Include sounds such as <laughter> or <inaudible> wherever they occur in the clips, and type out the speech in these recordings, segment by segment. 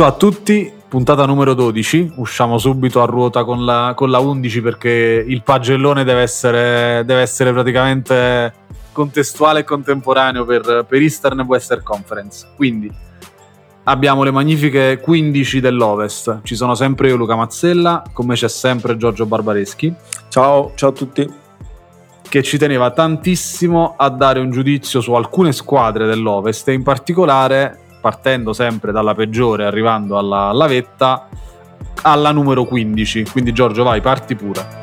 Ciao a tutti, puntata numero 12, usciamo subito a ruota con la, con la 11 perché il pagellone deve essere, deve essere praticamente contestuale e contemporaneo per, per Eastern e Western Conference. Quindi abbiamo le magnifiche 15 dell'Ovest, ci sono sempre io Luca Mazzella, con me c'è sempre Giorgio Barbareschi. Ciao, ciao a tutti. Che ci teneva tantissimo a dare un giudizio su alcune squadre dell'Ovest e in particolare partendo sempre dalla peggiore, arrivando alla, alla vetta, alla numero 15. Quindi Giorgio, vai, parti pure.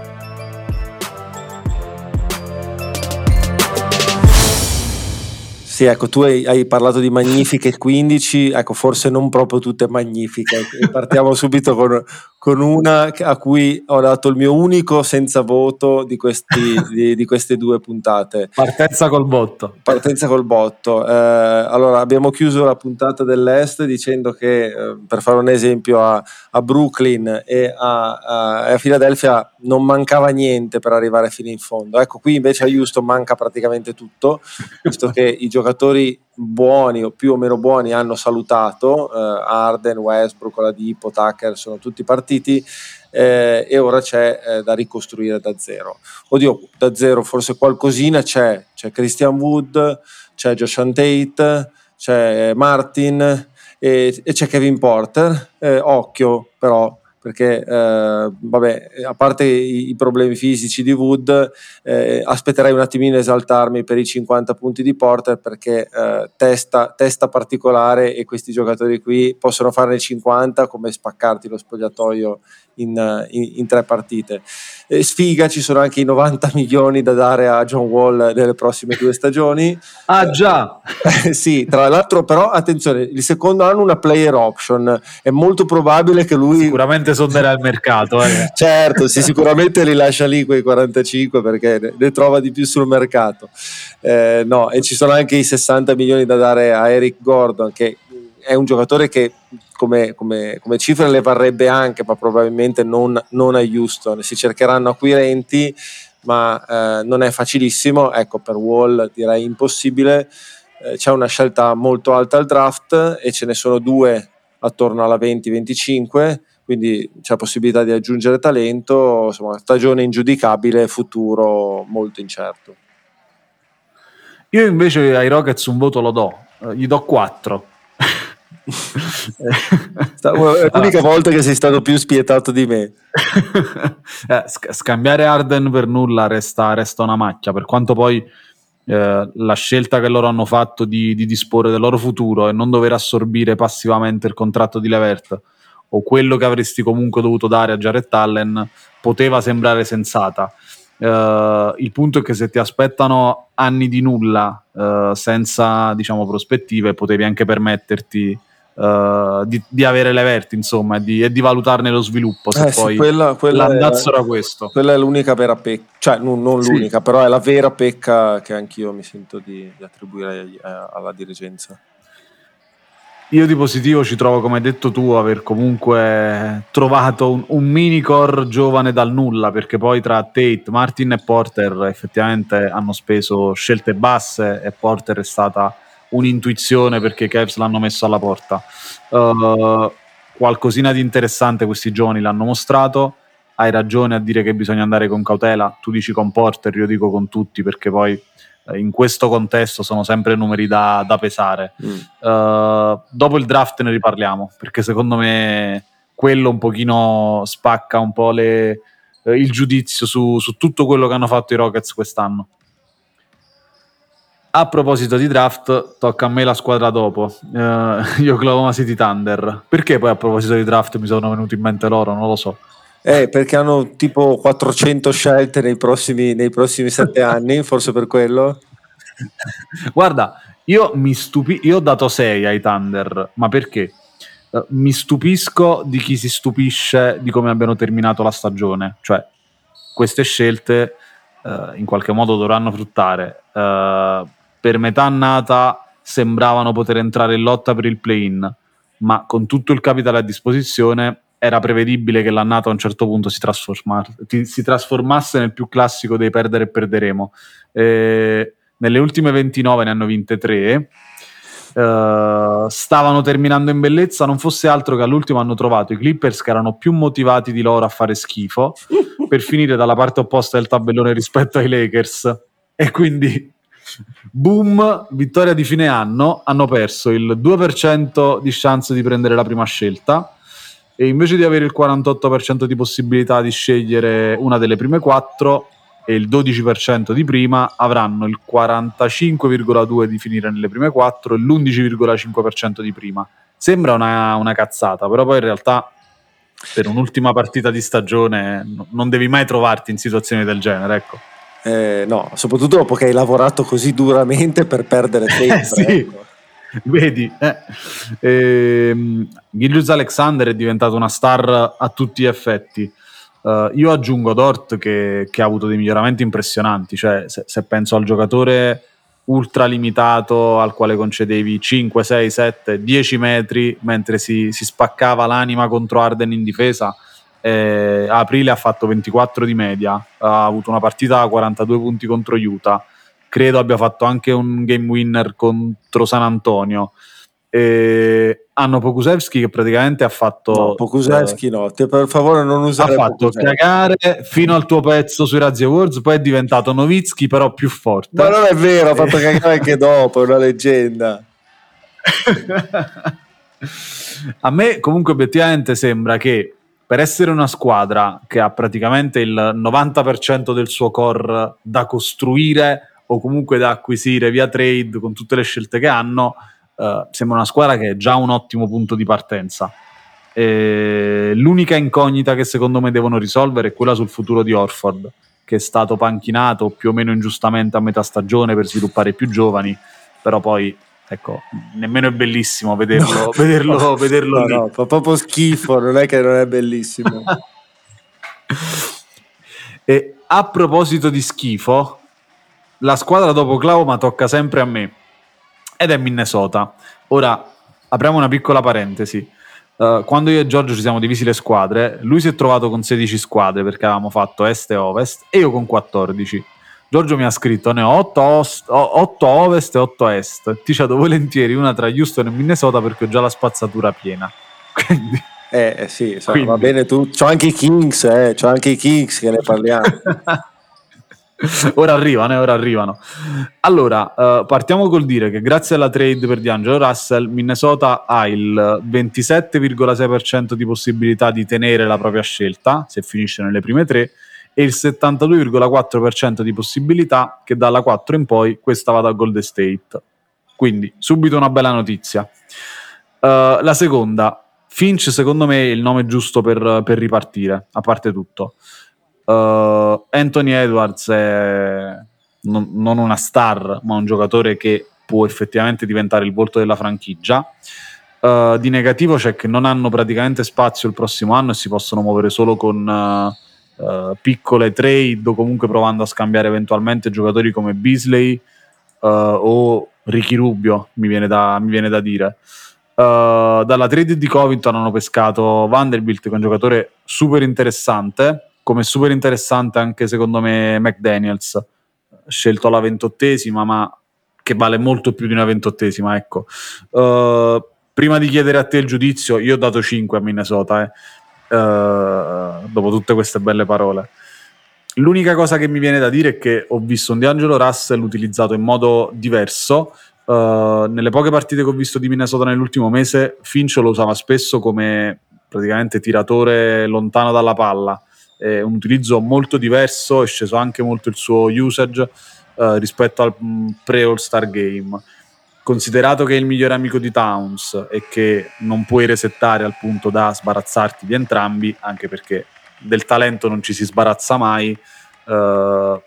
Sì, ecco, tu hai, hai, parlato di magnifiche 15, ecco, forse non proprio tutte magnifiche. <laughs> Partiamo subito con, con, una a cui ho dato il mio unico senza voto di, questi, <laughs> di, di queste due puntate. Partenza col botto. Partenza col botto. Eh, allora, abbiamo chiuso la puntata dell'Est dicendo che, eh, per fare un esempio, a, a Brooklyn e a, a, a Philadelphia non mancava niente per arrivare fino in fondo. Ecco, qui invece a Houston manca praticamente tutto, visto che i giocatori buoni o più o meno buoni hanno salutato, eh, Arden, Westbrook, Oladipo, Tucker sono tutti partiti eh, e ora c'è eh, da ricostruire da zero. Oddio, da zero forse qualcosina c'è, c'è Christian Wood, c'è Josh Tate, c'è Martin e, e c'è Kevin Porter, eh, occhio però perché eh, vabbè, a parte i, i, problemi fisici di Wood, eh, aspetterei un attimino esaltarmi per i 50 punti di Porter perché eh, testa, testa, particolare e questi giocatori qui possono farne 50 come spaccarti lo spogliatoio in, in, in tre partite. E sfiga, ci sono anche i 90 milioni da dare a John Wall nelle prossime due stagioni. <laughs> Ah già! Eh, sì, tra l'altro però attenzione, il secondo anno una player option, è molto probabile che lui... Sicuramente sonderà il mercato. Eh. <laughs> certo, sì, sicuramente li lascia lì quei 45 perché ne, ne trova di più sul mercato. Eh, no, e ci sono anche i 60 milioni da dare a Eric Gordon che è un giocatore che come, come, come cifre le varrebbe anche, ma probabilmente non, non, a Houston. Si cercheranno acquirenti, ma eh, non è facilissimo. Ecco, per Wall direi impossibile. Eh, c'è una scelta molto alta al draft e ce ne sono due attorno alla 20-25, quindi c'è possibilità di aggiungere talento. Insomma, stagione ingiudicabile, futuro molto incerto. Io invece ai Rockets un voto lo do, eh, gli do 4 <laughs> è l'unica volta che sei stato più spietato di me. <laughs> eh, scambiare Arden per nulla resta, resta, una macchia, per quanto poi eh, la scelta che loro hanno fatto di, di, disporre del loro futuro e non dover assorbire passivamente il contratto di Levert o quello che avresti comunque dovuto dare a Jared Allen poteva sembrare sensata. Uh, il punto è che se ti aspettano anni di nulla uh, senza diciamo prospettive potevi anche permetterti Uh, di, di, avere le verti, insomma, e di, di valutarne lo sviluppo. Se eh, poi sì, quella, quella l'andazzo è, era questo. Quella è l'unica vera pecca, cioè non, non sì. l'unica, però è la vera pecca che anch'io mi sento di, di attribuire alla dirigenza. Io di positivo ci trovo, come hai detto tu, aver comunque trovato un, un mini core giovane dal nulla, perché poi tra Tate, Martin e Porter effettivamente hanno speso scelte basse e Porter è stata un'intuizione perché i Cavs l'hanno messo alla porta. Uh, qualcosina di interessante questi giovani l'hanno mostrato. Hai ragione a dire che bisogna andare con cautela. Tu dici con Porter, io dico con tutti perché poi eh, in questo contesto sono sempre numeri da, da pesare. Mm. Uh, dopo il draft ne riparliamo perché secondo me quello un pochino spacca un po' le, il giudizio su, su tutto quello che hanno fatto i Rockets quest'anno. A proposito di draft, tocca a me la squadra dopo. Uh, io Oklahoma City Thunder. Perché poi a proposito di draft mi sono venuti in mente loro? Non lo so. Eh, perché hanno tipo 400 scelte nei prossimi, nei prossimi sette <laughs> anni, forse per quello. Guarda, io mi stupi- io ho dato 6 ai Thunder, ma perché? Uh, mi stupisco di chi si stupisce di come abbiano terminato la stagione. Cioè, queste scelte uh, in qualche modo dovranno fruttare. Uh, per metà annata sembravano poter entrare in lotta per il play-in, ma con tutto il capitale a disposizione era prevedibile che l'annata a un certo punto si, si trasformasse nel più classico dei perdere e perderemo. Eh, nelle ultime 29 ne hanno vinte 3. Uh, stavano terminando in bellezza, non fosse altro che all'ultimo hanno trovato i Clippers che erano più motivati di loro a fare schifo per finire dalla parte opposta del tabellone rispetto ai Lakers. E quindi, boom, vittoria di fine anno, hanno perso il 2% di chance di prendere la prima scelta e invece di avere il 48% di possibilità di scegliere una delle prime quattro e il 12% di prima avranno il 45,2% di finire nelle prime quattro e l'11,5% di prima. Sembra una, una cazzata, però poi in realtà per un'ultima partita di stagione non devi mai trovarti in situazioni del genere, ecco. Eh, no, soprattutto dopo che hai lavorato così duramente per perdere tempo. Eh, sì. Ecco. Vedi, eh. ehm, Gilius Alexander è diventato una star a tutti gli effetti. Uh, io aggiungo Dort che, che, ha avuto dei miglioramenti impressionanti, cioè se, se, penso al giocatore ultra limitato al quale concedevi 5, 6, 7, 10 metri mentre si, si spaccava l'anima contro Arden in difesa, eh, a aprile ha fatto 24 di media, ha avuto una partita a 42 punti contro Utah, credo abbia fatto anche un game winner contro San Antonio. E hanno Pokusevski che praticamente ha fatto no, Pokusevski eh, no, Te, per favore non usare ha fatto cagare fino al tuo pezzo sui Razzi Awards poi è diventato Novitsky però più forte. Ma non è vero ha <laughs> fatto cagare anche dopo è una leggenda. A me comunque obiettivamente sembra che per essere una squadra che ha praticamente il 90% del suo core da costruire o comunque da acquisire via trade con tutte le scelte che hanno uh, sembra una squadra che è già un ottimo punto di partenza. E l'unica incognita che secondo me devono risolvere è quella sul futuro di Orford, che è stato panchinato più o meno ingiustamente a metà stagione per sviluppare più giovani, però poi ecco, nemmeno è bellissimo vederlo, no, vederlo, no, vederlo no, no, fa proprio schifo, non è che non è bellissimo. <laughs> e a proposito di schifo, la squadra dopo Oklahoma tocca sempre a me ed è Minnesota. Ora apriamo una piccola parentesi. Uh, quando io e Giorgio ci siamo divisi le squadre, lui si è trovato con 16 squadre perché avevamo fatto est e ovest e io con 14. Giorgio mi ha scritto ne ho 8, ost, 8 ovest e 8 est. Ti cedo volentieri una tra Houston e Minnesota perché ho già la spazzatura piena. <laughs> Quindi eh, eh sì, so, Quindi. va bene tu. C'ho anche i Kings, eh, c'ho anche i Kings che ne parliamo. <laughs> ora arrivano, eh, ora arrivano. Allora, uh, partiamo col dire che grazie alla trade per D'Angelo Russell, Minnesota ha il 27,6% di possibilità di tenere la propria scelta, se finisce nelle prime tre, e il 72,4% di possibilità che dalla 4 in poi questa vada a Golden State. Quindi, subito una bella notizia. Uh, la seconda, Finch secondo me è il nome giusto per, per ripartire, a parte tutto. Uh, Anthony Edwards è non, non, una star, ma un giocatore che può effettivamente diventare il volto della franchigia. Uh, di negativo c'è che non hanno praticamente spazio il prossimo anno e si possono muovere solo con uh, piccole trade o comunque provando a scambiare eventualmente giocatori come Beasley o Ricky Rubio, mi viene da, mi viene da dire. dalla trade di Covington hanno pescato Vanderbilt, che è un giocatore super interessante, come super interessante anche secondo me McDaniels, scelto alla ventottesima, ma che vale molto più di una ventottesima, ecco. Uh, prima di chiedere a te il giudizio, io ho dato 5 a Minnesota, eh. Uh, dopo tutte queste belle parole. L'unica cosa che mi viene da dire è che ho visto un D'Angelo Russell utilizzato in modo diverso. Uh, nelle poche partite che ho visto di Minnesota nell'ultimo mese, Finch lo usava spesso come praticamente tiratore lontano dalla palla è un utilizzo molto diverso, è sceso anche molto il suo usage eh, rispetto al mm, pre-All-Star Game. Considerato che è il migliore amico di Towns e che non puoi resettare al punto da sbarazzarti di entrambi, anche perché del talento non ci si sbarazza mai, eh,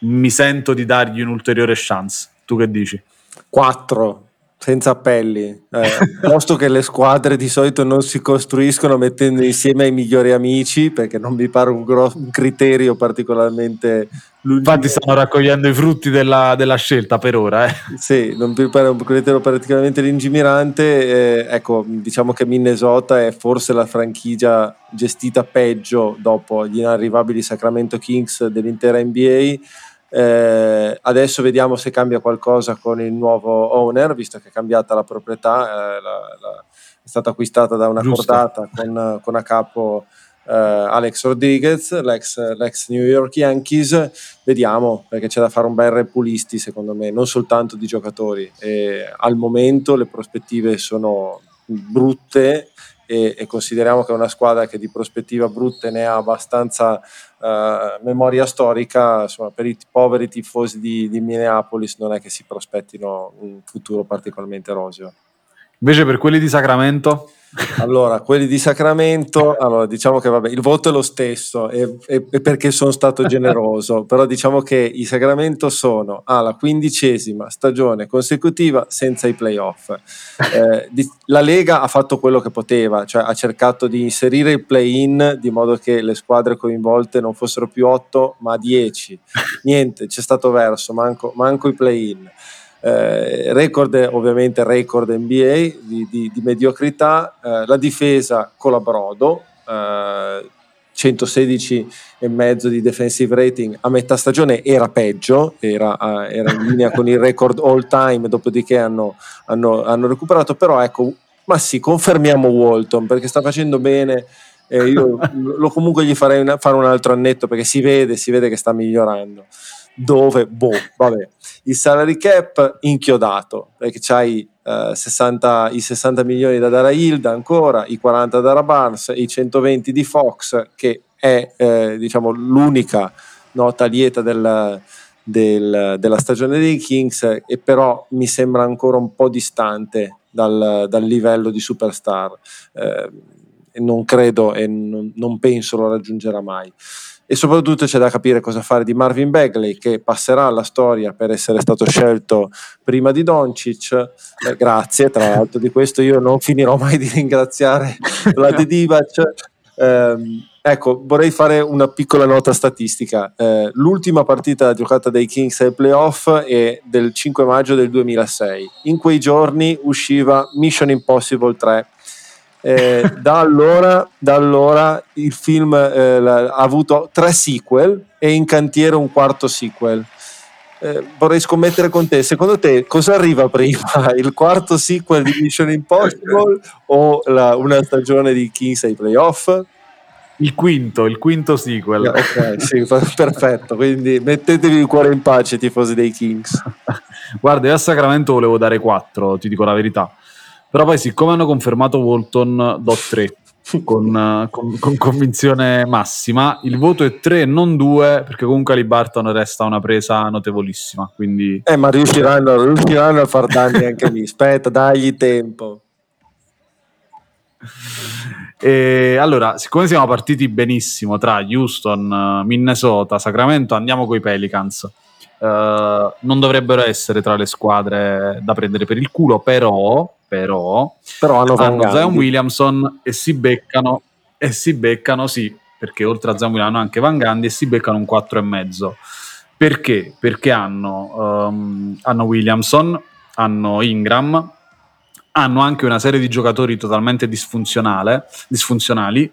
mi sento di dargli un'ulteriore chance. Tu che dici? 4 senza appelli, eh, posto che le squadre di solito non si costruiscono mettendo insieme i migliori amici, perché non mi pare un, gro- un criterio particolarmente lungimirante. Infatti stanno raccogliendo i frutti della, della scelta per ora. Eh. Sì, non mi pare un criterio particolarmente lungimirante. Eh, ecco, diciamo che Minnesota è forse la franchigia gestita peggio dopo gli inarrivabili Sacramento Kings dell'intera NBA Eh, adesso vediamo se cambia qualcosa con il nuovo owner, visto che è cambiata la proprietà, eh, la, la, è stata acquistata da una Giusto. cordata con, con a capo eh, Alex Rodriguez, l'ex, l'ex, New York Yankees. Vediamo perché c'è da fare un bel repulisti, secondo me, non soltanto di giocatori. E al momento le prospettive sono brutte e, e, consideriamo che è una squadra che di prospettiva brutte ne ha abbastanza uh, memoria storica, insomma, per i poveri tifosi di, di, Minneapolis non è che si prospettino un futuro particolarmente roseo. Invece per quelli di Sacramento? Allora, quelli di Sacramento, allora, diciamo che vabbè, il voto è lo stesso e, e, e, perché sono stato generoso, <laughs> però diciamo che i Sacramento sono alla quindicesima stagione consecutiva senza i playoff. Eh, di, la Lega ha fatto quello che poteva, cioè ha cercato di inserire il play-in di modo che le squadre coinvolte non fossero più 8 ma 10. Niente, c'è stato verso, manco, manco i play-in eh, record ovviamente record NBA di, di, di mediocrità, eh, la difesa con la Brodo, eh, 116 e mezzo di defensive rating a metà stagione era peggio, era, eh, era in linea con il record all time, dopodiché hanno, hanno, hanno, recuperato, però ecco, ma sì, confermiamo Walton perché sta facendo bene. Io lo comunque gli farei una, fare un altro annetto perché si vede, si vede che sta migliorando dove, boh, vabbè. Il salary cap inchiodato, perché c'hai eh, 60, i 60 milioni da dare a Hilda ancora, i 40 da Barnes, i 120 di Fox, che è eh, diciamo l'unica nota lieta del, del, della stagione dei Kings, e però mi sembra ancora un po' distante dal, dal livello di superstar. Eh, non credo e non, non penso lo raggiungerà mai e soprattutto c'è da capire cosa fare di Marvin Bagley che passerà alla storia per essere stato scelto prima di Doncic. Eh, grazie tra l'altro di questo io non finirò mai di ringraziare Vlad <laughs> Divac eh, ecco vorrei fare una piccola nota statistica. Eh, l'ultima partita giocata dai Kings ai playoff è del 5 maggio del 2006 in quei giorni usciva Mission Impossible 3 eh, da, allora, da, allora, il film eh, ha avuto tre sequel e in cantiere un quarto sequel. Eh, vorrei scommettere con te, secondo te cosa arriva prima? <laughs> Il quarto sequel di Mission Impossible <laughs> o la, una stagione di Kings ai playoff? Il quinto, il quinto sequel. Ok, sì, <laughs> perfetto. Quindi mettetevi il cuore in pace, tifosi dei Kings. Guarda, io a Sacramento volevo dare 4, ti dico la verità. Però poi, siccome hanno confermato Walton, do 3 <laughs> con, con, con, convinzione massima. Il voto è 3 non 2, perché comunque Ali Barton resta una presa notevolissima. Quindi... Eh, ma riusciranno, riusciranno a far danni anche lì. <laughs> Aspetta, dagli tempo. E allora, siccome siamo partiti benissimo tra Houston, Minnesota, Sacramento, andiamo con i Pelicans. Uh, non dovrebbero essere tra le squadre da prendere per il culo, però però, però hanno, hanno Zion Williamson e si beccano, e si beccano, sì, perché oltre a Zion Williamson hanno anche Van Gandhi e si beccano un 4,5. Perché? Perché hanno, um, hanno Williamson, hanno Ingram, hanno anche una serie di giocatori totalmente disfunzionali,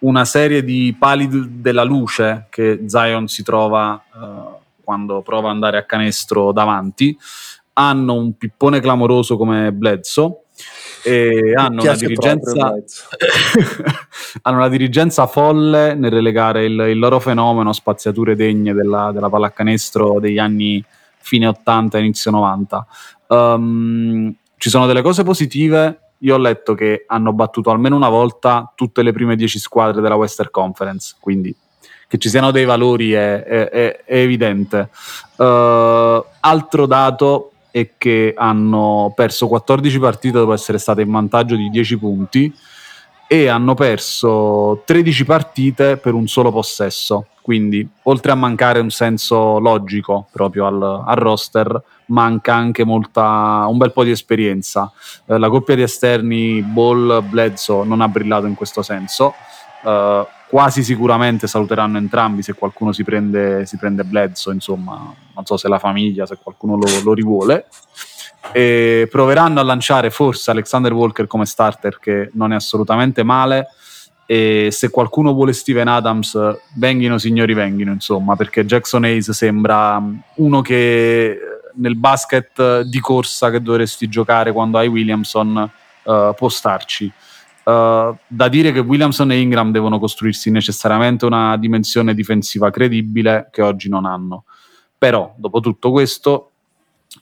una serie di pali della luce che Zion si trova uh, quando prova ad andare a canestro davanti, hanno un pippone clamoroso come Bledsoe e hanno una, dirigenza, <laughs> hanno una dirigenza folle nel relegare il, il loro fenomeno a spaziature degne della, della, pallacanestro degli anni fine 80 inizio 90 um, ehm, ci sono delle cose positive. Io ho letto che hanno battuto almeno una volta tutte le prime 10 squadre della Western Conference quindi che ci siano dei valori è, è, è, è evidente. Uh, altro dato è che hanno perso 14 partite dopo essere state in vantaggio di 10 punti e hanno perso 13 partite per un solo possesso. Quindi, oltre a mancare un senso logico proprio al, al roster, manca anche molta, un bel po' di esperienza. Eh, la coppia di esterni Ball-Bledsoe non ha brillato in questo senso. Eh, quasi sicuramente saluteranno entrambi se qualcuno si prende, si prende Bledsoe, insomma, non so se la famiglia, se qualcuno lo, lo rivuole. E proveranno a lanciare forse Alexander Walker come starter, che non è assolutamente male, e se qualcuno vuole Steven Adams, venghino signori venghino, insomma, perché Jackson Hayes sembra uno che nel basket di corsa che dovresti giocare quando hai Williamson uh, può starci. Uh, da dire che Williamson e Ingram devono costruirsi necessariamente una dimensione difensiva credibile che oggi non hanno. Però, dopo tutto questo,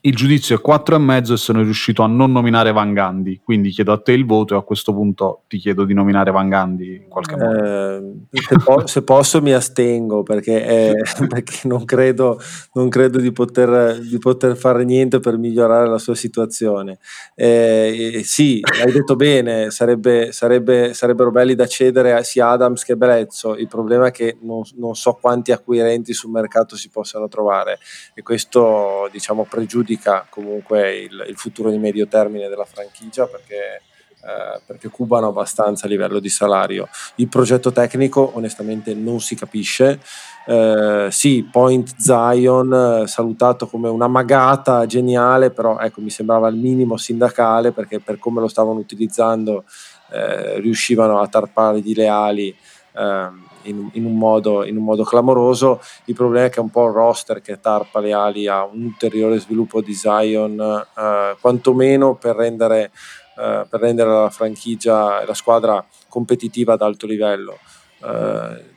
il giudizio è 4,5 e sono riuscito a non nominare Van Gandhi, quindi chiedo a te il voto e a questo punto ti chiedo di nominare Van Gandhi in qualche modo. Eh, se, po- se, posso mi astengo perché, eh, <laughs> perché non, credo, non credo, di, poter, di poter, fare niente per migliorare la sua situazione. Eh, sì, hai detto bene, sarebbe, sarebbe, sarebbero belli da cedere sia Adams che Brezzo, il problema è che non, non so quanti acquirenti sul mercato si possano trovare e questo diciamo pregiudica pregiudica comunque il, il, futuro di medio termine della franchigia perché, eh, perché cubano abbastanza a livello di salario. Il progetto tecnico onestamente non si capisce. Eh, sì, Point Zion salutato come una magata geniale, però ecco, mi sembrava il minimo sindacale perché per come lo stavano utilizzando eh, riuscivano a tarpare di leali. Eh, in, in, un modo, in, un modo, clamoroso. Il problema è che è un po' il roster che tarpa le ali a un ulteriore sviluppo di Zion, eh, quantomeno per rendere, eh, per rendere la franchigia e la squadra competitiva ad alto livello. Eh,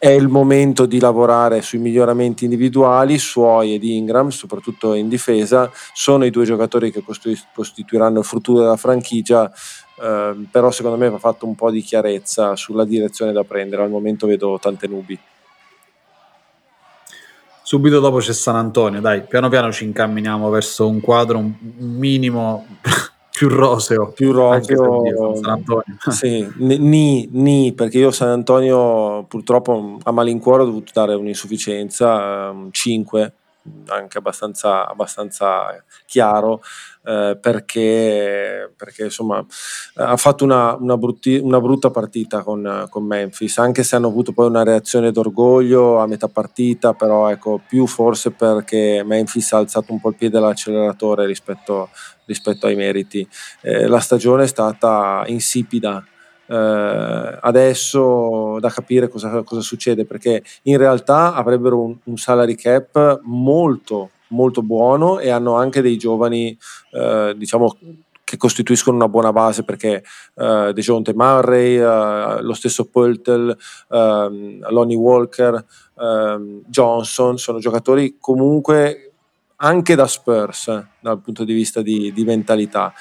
è il momento di lavorare sui miglioramenti individuali, suoi e di Ingram, soprattutto in difesa, sono i due giocatori che costituiranno il futuro della franchigia Ehm, però secondo me va fatto un po' di chiarezza sulla direzione da prendere, al momento vedo tante nubi. Subito dopo c'è San Antonio, dai, piano piano ci incamminiamo verso un quadro un minimo <laughs> più roseo. Più roseo. San Antonio. <laughs> Sì, ni, ni, perché io San Antonio purtroppo a malincuore ho dovuto dare un'insufficienza, um, 5, anche abbastanza, abbastanza chiaro eh, perché, perché, insomma ha fatto una, una, brutti, una brutta partita con, con, Memphis anche se hanno avuto poi una reazione d'orgoglio a metà partita però ecco più forse perché Memphis ha alzato un po' il piede dall'acceleratore rispetto, rispetto ai meriti. Eh, la stagione è stata insipida. Eh, adesso da capire cosa, cosa, succede perché in realtà avrebbero un, un, salary cap molto molto buono e hanno anche dei giovani eh, diciamo che costituiscono una buona base perché uh, DeJounte Murray, uh, lo stesso Pöltl, um, Lonnie Walker, um, Johnson, sono giocatori comunque anche da Spurs eh, dal punto di vista di, di mentalità.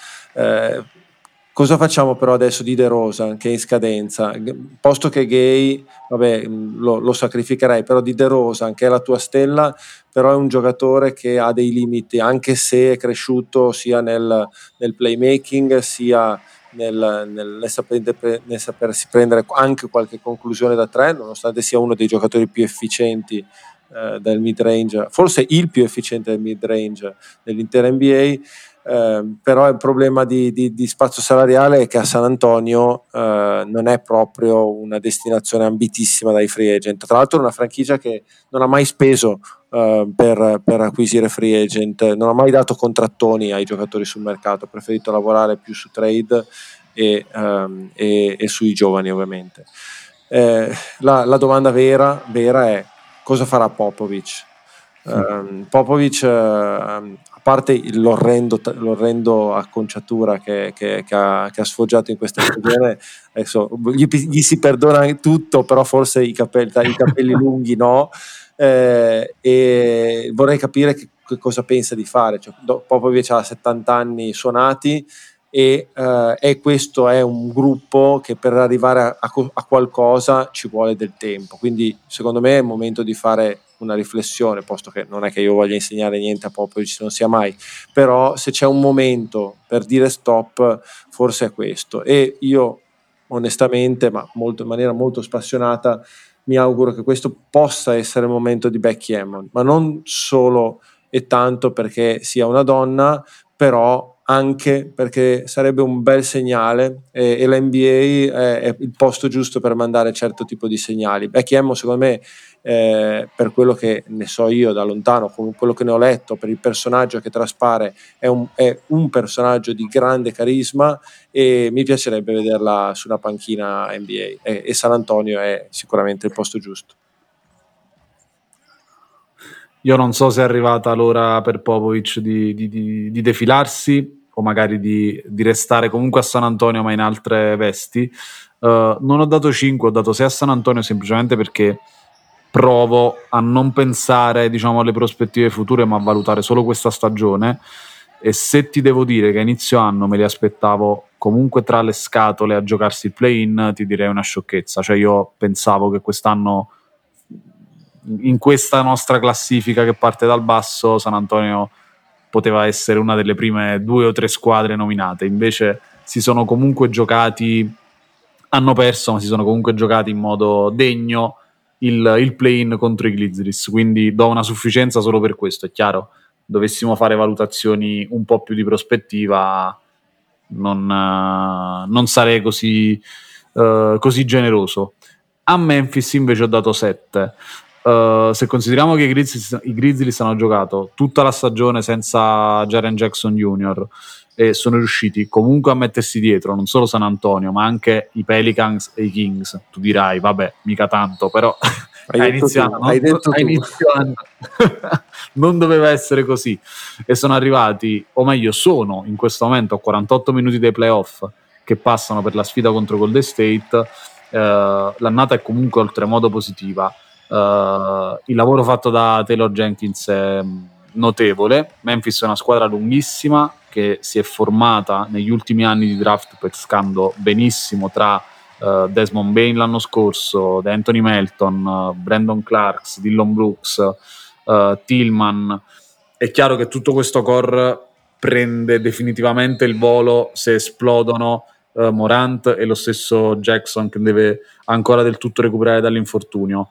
Cosa facciamo però adesso di De Rosa che è in scadenza? Posto che Gay, vabbè, mm, lo, lo, sacrificherei, però di De Rosa, che è la tua stella, però è un giocatore che ha dei limiti, anche se è cresciuto sia nel, nel playmaking, sia nel, nel, nel, saper, nel, sapersi prendere anche qualche conclusione da tre, nonostante sia uno dei giocatori più efficienti eh, del mid range, forse il più efficiente del mid range dell'intera NBA eh, però il problema di, di, di, spazio salariale è che a San Antonio eh, non è proprio una destinazione ambitissima dai free agent. Tra l'altro è una franchigia che non ha mai speso eh, per, per, acquisire free agent, non ha mai dato contrattoni ai giocatori sul mercato, ha preferito lavorare più su trade e, ehm, e, e sui giovani ovviamente. Eh, la, la, domanda vera, vera è cosa farà Popovic? Um, Popovic, uh, a parte l'orrendo, l'orrendo acconciatura che, che, che, ha, che, ha, sfoggiato in questa stagione, <laughs> adesso gli, gli, si perdona tutto, però forse i capelli, i capelli <laughs> lunghi no. Eh, e vorrei capire che, cosa pensa di fare. Cioè, Popovic ha 70 anni suonati e, uh, e, questo è un gruppo che per arrivare a, a, a qualcosa ci vuole del tempo. Quindi secondo me è il momento di fare una riflessione, posto che non è che io voglia insegnare niente a Popovic, non sia mai, però se c'è un momento per dire stop, forse è questo. E io onestamente, ma molto, in maniera molto spassionata, mi auguro che questo possa essere il momento di Becky Hammond, ma non solo e tanto perché sia una donna, però anche perché sarebbe un bel segnale e, e la NBA è, è, il posto giusto per mandare certo tipo di segnali. Becky Hammond secondo me eh, per quello che ne so io da lontano, con quello che ne ho letto, per il personaggio che traspare, è un, è un personaggio di grande carisma e mi piacerebbe vederla su una panchina NBA e, e San Antonio è sicuramente il posto giusto. Io non so se è arrivata l'ora per Popovic di, di, di, di defilarsi, o magari di, di, restare comunque a San Antonio ma in altre vesti. Uh, non ho dato 5, ho dato 6 a San Antonio semplicemente perché provo a non pensare diciamo, alle prospettive future ma a valutare solo questa stagione e se ti devo dire che a inizio anno me li aspettavo comunque tra le scatole a giocarsi il play-in ti direi una sciocchezza cioè io pensavo che quest'anno in questa nostra classifica che parte dal basso San Antonio poteva essere una delle prime due o tre squadre nominate, invece si sono comunque giocati, hanno perso, ma si sono comunque giocati in modo degno il, il play-in contro i Grizzlies, quindi do una sufficienza solo per questo, è chiaro, dovessimo fare valutazioni un po' più di prospettiva, non, uh, non sarei così, uh, così generoso. A Memphis invece ho dato 7. Uh, se consideriamo che i Grizzlies, i Grizzlies, hanno giocato tutta la stagione senza Jaren Jackson Jr. e sono riusciti comunque a mettersi dietro non solo San Antonio ma anche i Pelicans e i Kings, tu dirai vabbè mica tanto però <laughs> hai iniziato, tu, hai detto hai iniziato non doveva essere così. E sono arrivati o meglio sono in questo momento a 48 minuti dei playoff che passano per la sfida contro Golden State. Uh, l'annata è comunque oltremodo positiva il lavoro fatto da Taylor Jenkins è notevole. Memphis è una squadra lunghissima che si è formata negli ultimi anni di draft pescando benissimo tra uh, Desmond Bain l'anno scorso, Anthony Melton, uh, Brandon Clarks, Dillon Brooks, Tillman. È chiaro che tutto questo core prende definitivamente il volo se esplodono Morant e lo stesso Jackson che deve ancora del tutto recuperare dall'infortunio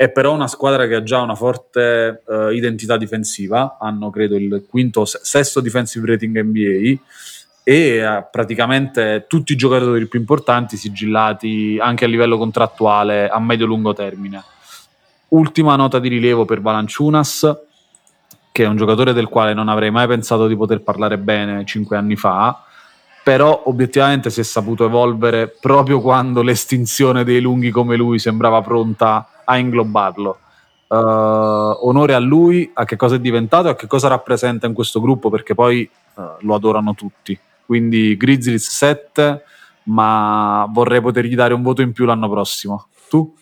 è però una squadra che ha già una forte uh, identità difensiva, hanno credo il quinto, sesto defensive rating NBA e ha praticamente tutti i giocatori più importanti sigillati anche a livello contrattuale a medio-lungo termine. Ultima nota di rilievo per Valanciunas, che è un giocatore del quale non avrei mai pensato di poter parlare bene cinque anni fa, però obiettivamente si è saputo evolvere proprio quando l'estinzione dei lunghi come lui sembrava pronta a inglobarlo. Uh, onore a lui, a che cosa è diventato e a che cosa rappresenta in questo gruppo, perché poi uh, lo adorano tutti. Quindi Grizzlies 7, ma vorrei potergli dare un voto in più l'anno prossimo. Tu?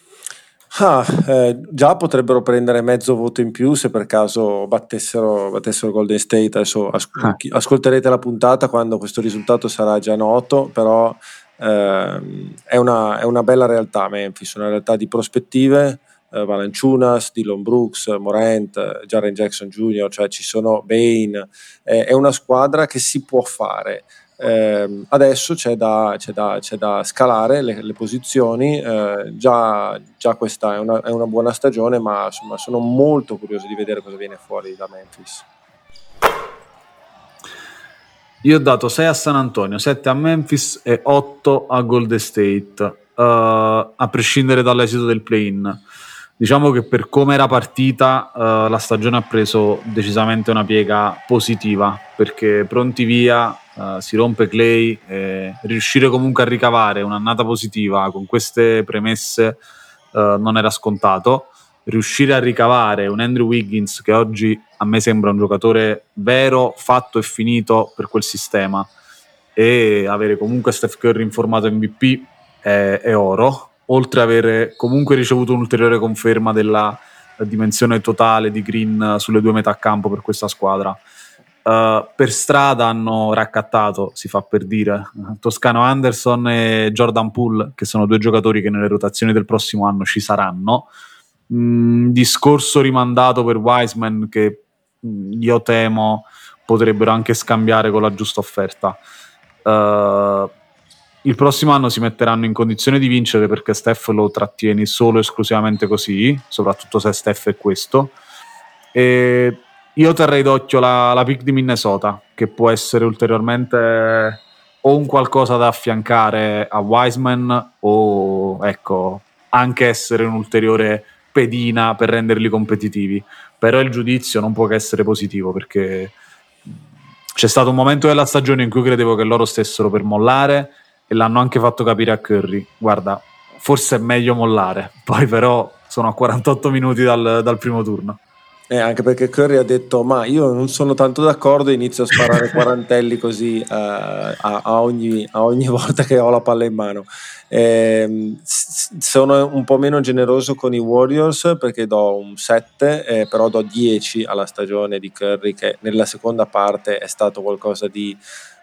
Ah, eh, già potrebbero prendere mezzo voto in più se per caso battessero, battessero Golden State. Adesso asc- ah. ascolterete la puntata quando questo risultato sarà già noto, però è, una, è, una, bella realtà Memphis, una realtà di prospettive. Eh, Valanciunas, Dylan Brooks, Morant, Jaren Jackson Jr., cioè ci sono Bane. Eh, è una squadra che si può fare. Eh, adesso c'è da, c'è, da, c'è da, scalare le, le posizioni, eh, già, già, questa è una, è una, buona stagione, ma insomma, sono molto curioso di vedere cosa viene fuori da Memphis. Io ho dato 6 a San Antonio, 7 a Memphis e 8 a Golden State, uh, a prescindere dall'esito del play-in. Diciamo che per come era partita uh, la stagione ha preso decisamente una piega positiva, perché pronti via, uh, si rompe Clay, e riuscire comunque a ricavare un'annata positiva con queste premesse non era scontato riuscire a ricavare un Andrew Wiggins che oggi a me sembra un giocatore vero, fatto e finito per quel sistema e avere comunque Steph Curry in formato MVP è, è oro, oltre ad avere comunque ricevuto un'ulteriore conferma della dimensione totale di Green sulle due metà campo per questa squadra. Uh, per strada hanno raccattato, si fa per dire, Toscano Anderson e Jordan Poole, che sono due giocatori che nelle rotazioni del prossimo anno ci saranno mh, mm, discorso rimandato per Wiseman che mh, mm, io temo potrebbero anche scambiare con la giusta offerta. Uh, il prossimo anno si metteranno in condizione di vincere perché Steph lo trattieni solo e esclusivamente così, soprattutto se Steph è questo. E io terrei d'occhio la, la pick di Minnesota, che può essere ulteriormente o un qualcosa da affiancare a Wiseman o ecco, anche essere un'ulteriore pedina per renderli competitivi. Però il giudizio non può che essere positivo perché c'è stato un momento della stagione in cui credevo che loro stessero per mollare e l'hanno anche fatto capire a Curry. Guarda, forse è meglio mollare, <laughs> poi però sono a 48 minuti dal, dal primo turno. Eh, anche perché Curry ha detto: Ma io non sono tanto d'accordo, inizio a sparare <laughs> quarantelli così uh, a, a, ogni, a, ogni, volta che ho la palla in mano. Eh, sono un po' meno generoso con i Warriors perché do un 7, eh, però do 10 alla stagione di Curry, che nella seconda parte è stato qualcosa di.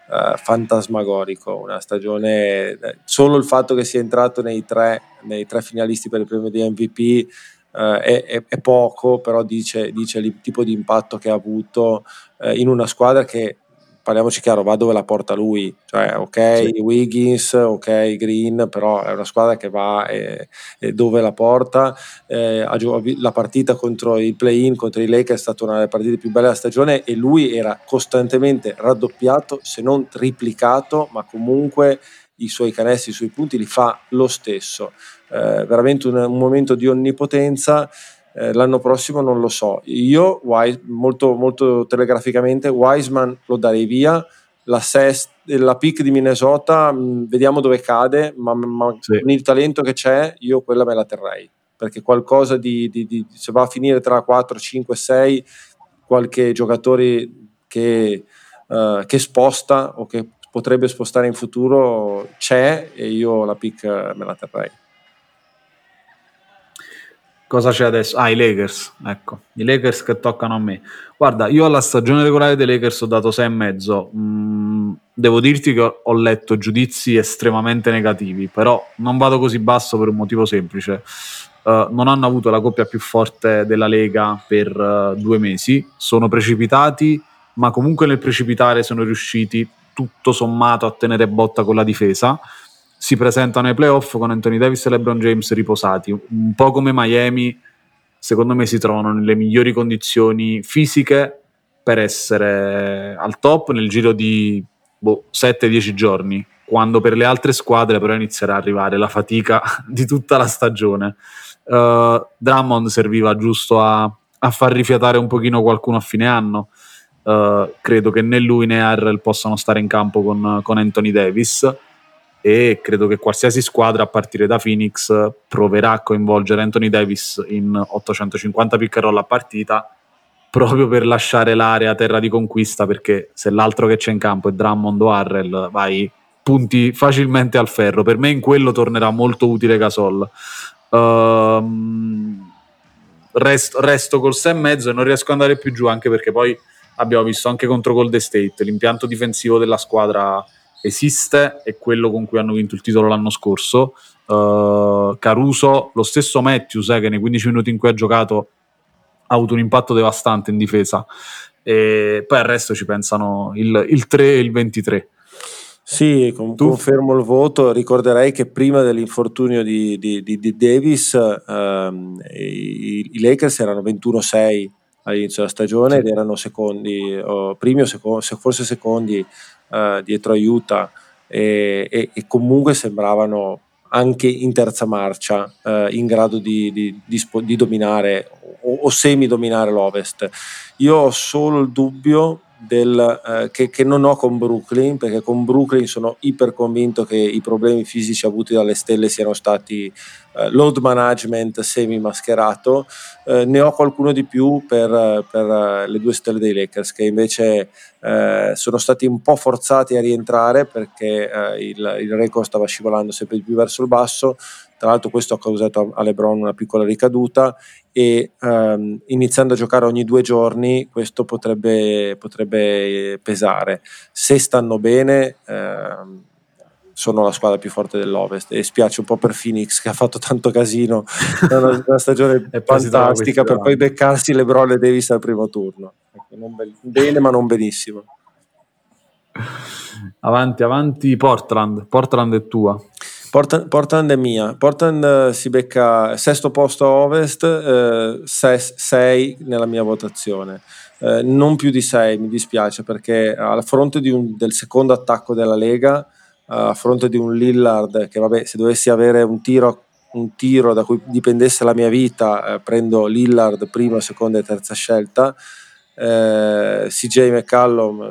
Uh, fantasmagorico, una stagione eh, solo il fatto che sia entrato nei tre, nei tre finalisti per il premio di MVP eh, è, è, poco, però dice, dice, il tipo di impatto che ha avuto eh, in una squadra che parliamoci chiaro, va dove la porta lui, cioè ok sì. Wiggins, ok Green, però è una squadra che va e, e dove la porta. Eh, la partita contro il play-in, contro i Lakers è stata una delle partite più belle della stagione e lui era costantemente raddoppiato, se non triplicato, ma comunque i suoi canestri, i suoi punti li fa lo stesso eh, veramente un, un, momento di onnipotenza. Eh, l'anno prossimo non lo so. Io, Wise, molto, molto telegraficamente, Wiseman lo darei via. La, sest, la pick di Minnesota, mh, mm, vediamo dove cade, ma, ma sì. con il talento che c'è, io quella me la terrei. Perché qualcosa di, di, di se va a finire tra 4, 5, 6, qualche giocatore che, uh, che sposta o che potrebbe spostare in futuro c'è e io la pick me la terrei. Cosa c'è adesso? Ah, i Lakers, ecco, i Lakers che toccano a me. Guarda, io alla stagione regolare dei Lakers ho dato 6,5. Mm, devo dirti che ho letto giudizi estremamente negativi, però non vado così basso per un motivo semplice. Uh, non hanno avuto la coppia più forte della Lega per uh, due mesi, sono precipitati, ma comunque nel precipitare sono riusciti tutto sommato a tenere botta con la difesa si presentano ai playoff con Anthony Davis e LeBron James riposati, un po' come Miami, secondo me si trovano nelle migliori condizioni fisiche per essere al top nel giro di boh, 7-10 giorni, quando per le altre squadre però inizierà a arrivare la fatica <laughs> di tutta la stagione. Uh, Drummond serviva giusto a, a, far rifiatare un pochino qualcuno a fine anno. Uh, credo che né lui né Harrell possano stare in campo con, con Anthony Davis e credo che qualsiasi squadra a partire da Phoenix proverà a coinvolgere Anthony Davis in 850 pick and roll a partita proprio per lasciare l'area terra di conquista perché se l'altro che c'è in campo è Drummond o Harrell vai punti facilmente al ferro. Per me in quello tornerà molto utile Gasol. Uh, resto, resto col 6,5 e non riesco ad andare più giù anche perché poi abbiamo visto anche contro Gold State l'impianto difensivo della squadra esiste, è quello con cui hanno vinto il titolo l'anno scorso. Uh, Caruso, lo stesso Matthews, eh, che nei 15 minuti in cui ha giocato ha avuto un impatto devastante in difesa. E poi al resto ci pensano il, il 3 e il 23. Sì, con, confermo il voto. Ricorderei che prima dell'infortunio di, di, di, di Davis, um, i, i, Lakers erano 21-6 all'inizio della stagione sì. ed erano secondi, o primi o secondi, forse secondi uh, dietro a Utah e, e, e, comunque sembravano anche in terza marcia uh, in grado di, di, di, di dominare o, o semi-dominare l'Ovest. Io ho solo il dubbio del, eh, che, che, non ho con Brooklyn, perché con Brooklyn sono iper convinto che i problemi fisici avuti dalle stelle siano stati eh, load management semi mascherato. Eh, ne ho qualcuno di più per, per, eh, le due stelle dei Lakers, che invece eh, sono stati un po' forzati a rientrare perché eh, il, il record stava scivolando sempre di più verso il basso. Tra l'altro questo ha causato a LeBron una piccola ricaduta e um, iniziando a giocare ogni due giorni questo potrebbe, potrebbe pesare. Se stanno bene uh, sono la squadra più forte dell'Ovest e spiace un po' per Phoenix che ha fatto tanto casino, <laughs> una, una stagione fantastica per poi beccarsi LeBron e Davis al primo turno. Ecco, be- bene ma non benissimo. Avanti, avanti Portland, Portland è tua. Portland, Portland è mia. Portland eh, si becca sesto posto a ovest, 6 eh, nella mia votazione. eh, non più di 6 mi dispiace perché a fronte un, del secondo attacco della Lega, a fronte di un Lillard che vabbè se dovessi avere un tiro, un tiro da cui dipendesse la mia vita, eh, prendo Lillard prima, seconda e terza scelta. Eh, CJ McCallum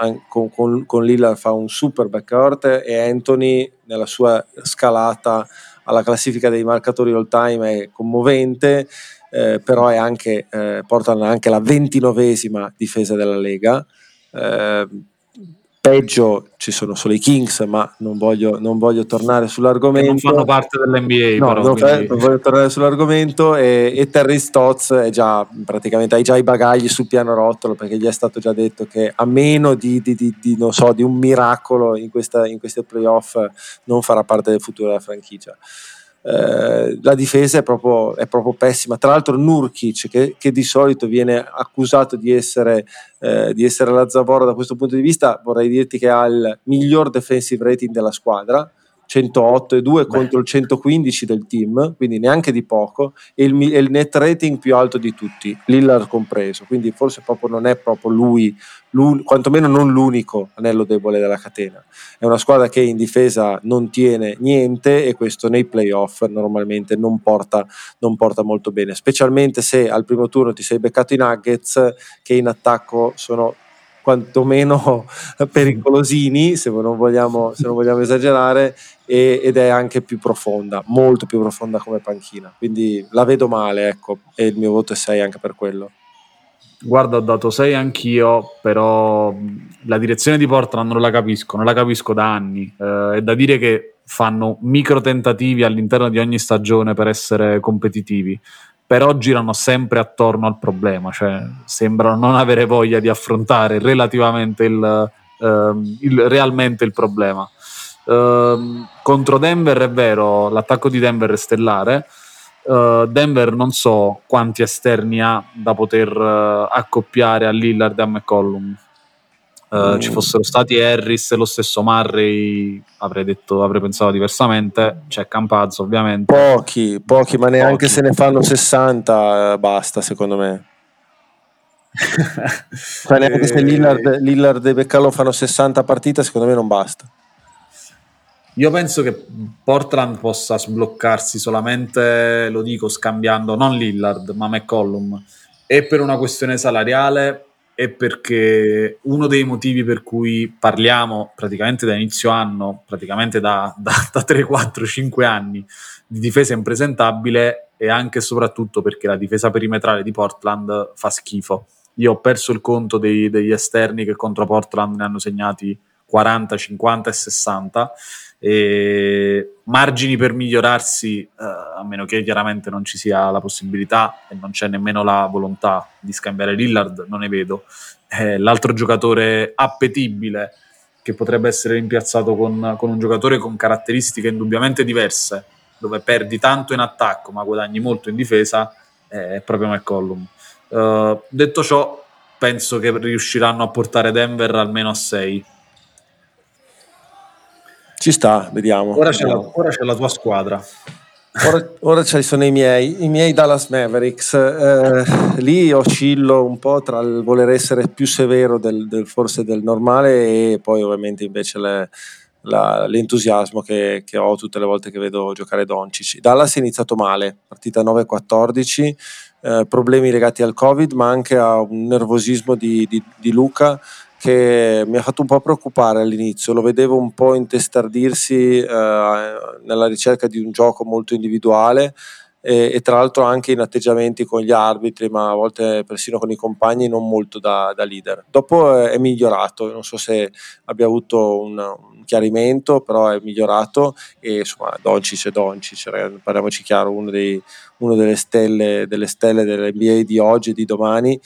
eh, con, con, con Lillard fa un super backcourt e Anthony nella sua scalata alla classifica dei marcatori all time è commovente eh, però è anche, eh, portano anche la ventinovesima difesa della Lega. Eh, peggio ci sono solo i Kings, ma non voglio, non voglio tornare sull'argomento. non fanno parte dell'NBA, no, però, non, quindi... non, voglio tornare sull'argomento. E, e Terry Stotz è già praticamente hai già i bagagli sul piano rotolo perché gli è stato già detto che a meno di, di, di, di non so, di un miracolo in, questa, in queste playoff non farà parte del futuro della franchigia. Eh, la difesa è proprio, è proprio, pessima. Tra l'altro, Nurkic, che, che di solito viene accusato di essere, eh, di essere la Zavora da questo punto di vista, vorrei dirti che ha il miglior defensive rating della squadra 108 e 2 Beh. contro il 115 del team, quindi neanche di poco, e il, il, net rating più alto di tutti, Lillard compreso, quindi forse proprio non è proprio lui, quantomeno non l'unico anello debole della catena. È una squadra che in difesa non tiene niente e questo nei playoff normalmente non porta, non porta molto bene, specialmente se al primo turno ti sei beccato i Nuggets che in attacco sono quantomeno <laughs> pericolosini, se non vogliamo, se non vogliamo esagerare, e, ed è anche più profonda, molto più profonda come panchina. Quindi la vedo male, ecco, e il mio voto è 6 anche per quello. Guarda, ho dato 6 anch'io, però la direzione di Portland non la capisco, non la capisco da anni. Eh, è da dire che fanno micro tentativi all'interno di ogni stagione per essere competitivi però girano sempre attorno al problema, cioè sembrano non avere voglia di affrontare relativamente il, uh, il, realmente il problema. Uh, contro Denver è vero, l'attacco di Denver è stellare. Uh, Denver non so quanti esterni ha da poter eh, accoppiare a Lillard e a McCollum uh, mm. ci fossero stati Harris e lo stesso Murray, avrei, detto, avrei pensato diversamente. C'è Campazzo, ovviamente. Pochi, pochi, ma neanche pochi. se ne fanno 60, eh, basta, secondo me. <laughs> cioè, neanche se Lillard, Lillard e Beccalo fanno 60 partite, secondo me non basta. Io penso che Portland possa sbloccarsi solamente, lo dico, scambiando non Lillard, ma McCollum. E per una questione salariale è perché uno dei motivi per cui parliamo praticamente da inizio anno, praticamente da, <laughs> da, da 3, 4, 5 anni di difesa impresentabile è anche e soprattutto perché la difesa perimetrale di Portland fa schifo. Io ho perso il conto dei, degli esterni che contro Portland ne hanno segnati 40, 50 e 60 e margini per migliorarsi, eh, a meno che chiaramente non ci sia la possibilità e non c'è nemmeno la volontà di scambiare Lillard, non ne vedo. Eh, l'altro giocatore appetibile che potrebbe essere rimpiazzato con, con, un giocatore con caratteristiche indubbiamente diverse, dove perdi tanto in attacco ma guadagni molto in difesa, è proprio McCollum. Uh, detto ciò, penso che riusciranno a portare Denver almeno a 6 ci sta, vediamo. Ora c'è, la, ora c'è la, tua squadra. Ora, ora ci sono i miei, i miei Dallas Mavericks. Eh, lì oscillo un po' tra il voler essere più severo del, del forse del normale e poi ovviamente invece le, la, l'entusiasmo che, che, ho tutte le volte che vedo giocare Doncic. Dallas è iniziato male, partita 9-14, eh, problemi legati al Covid, ma anche a un nervosismo di, di, di Luca che mi ha fatto un po' preoccupare all'inizio, lo vedevo un po' intestardirsi eh, nella ricerca di un gioco molto individuale e, e, tra l'altro anche in atteggiamenti con gli arbitri, ma a volte persino con i compagni, non molto da, da leader. Dopo è, è, migliorato, non so se abbia avuto un, un, chiarimento, però è migliorato. E insomma Doncic è Doncic, parliamoci chiaro, uno, dei, uno delle, stelle, delle stelle dell'NBA di oggi e di domani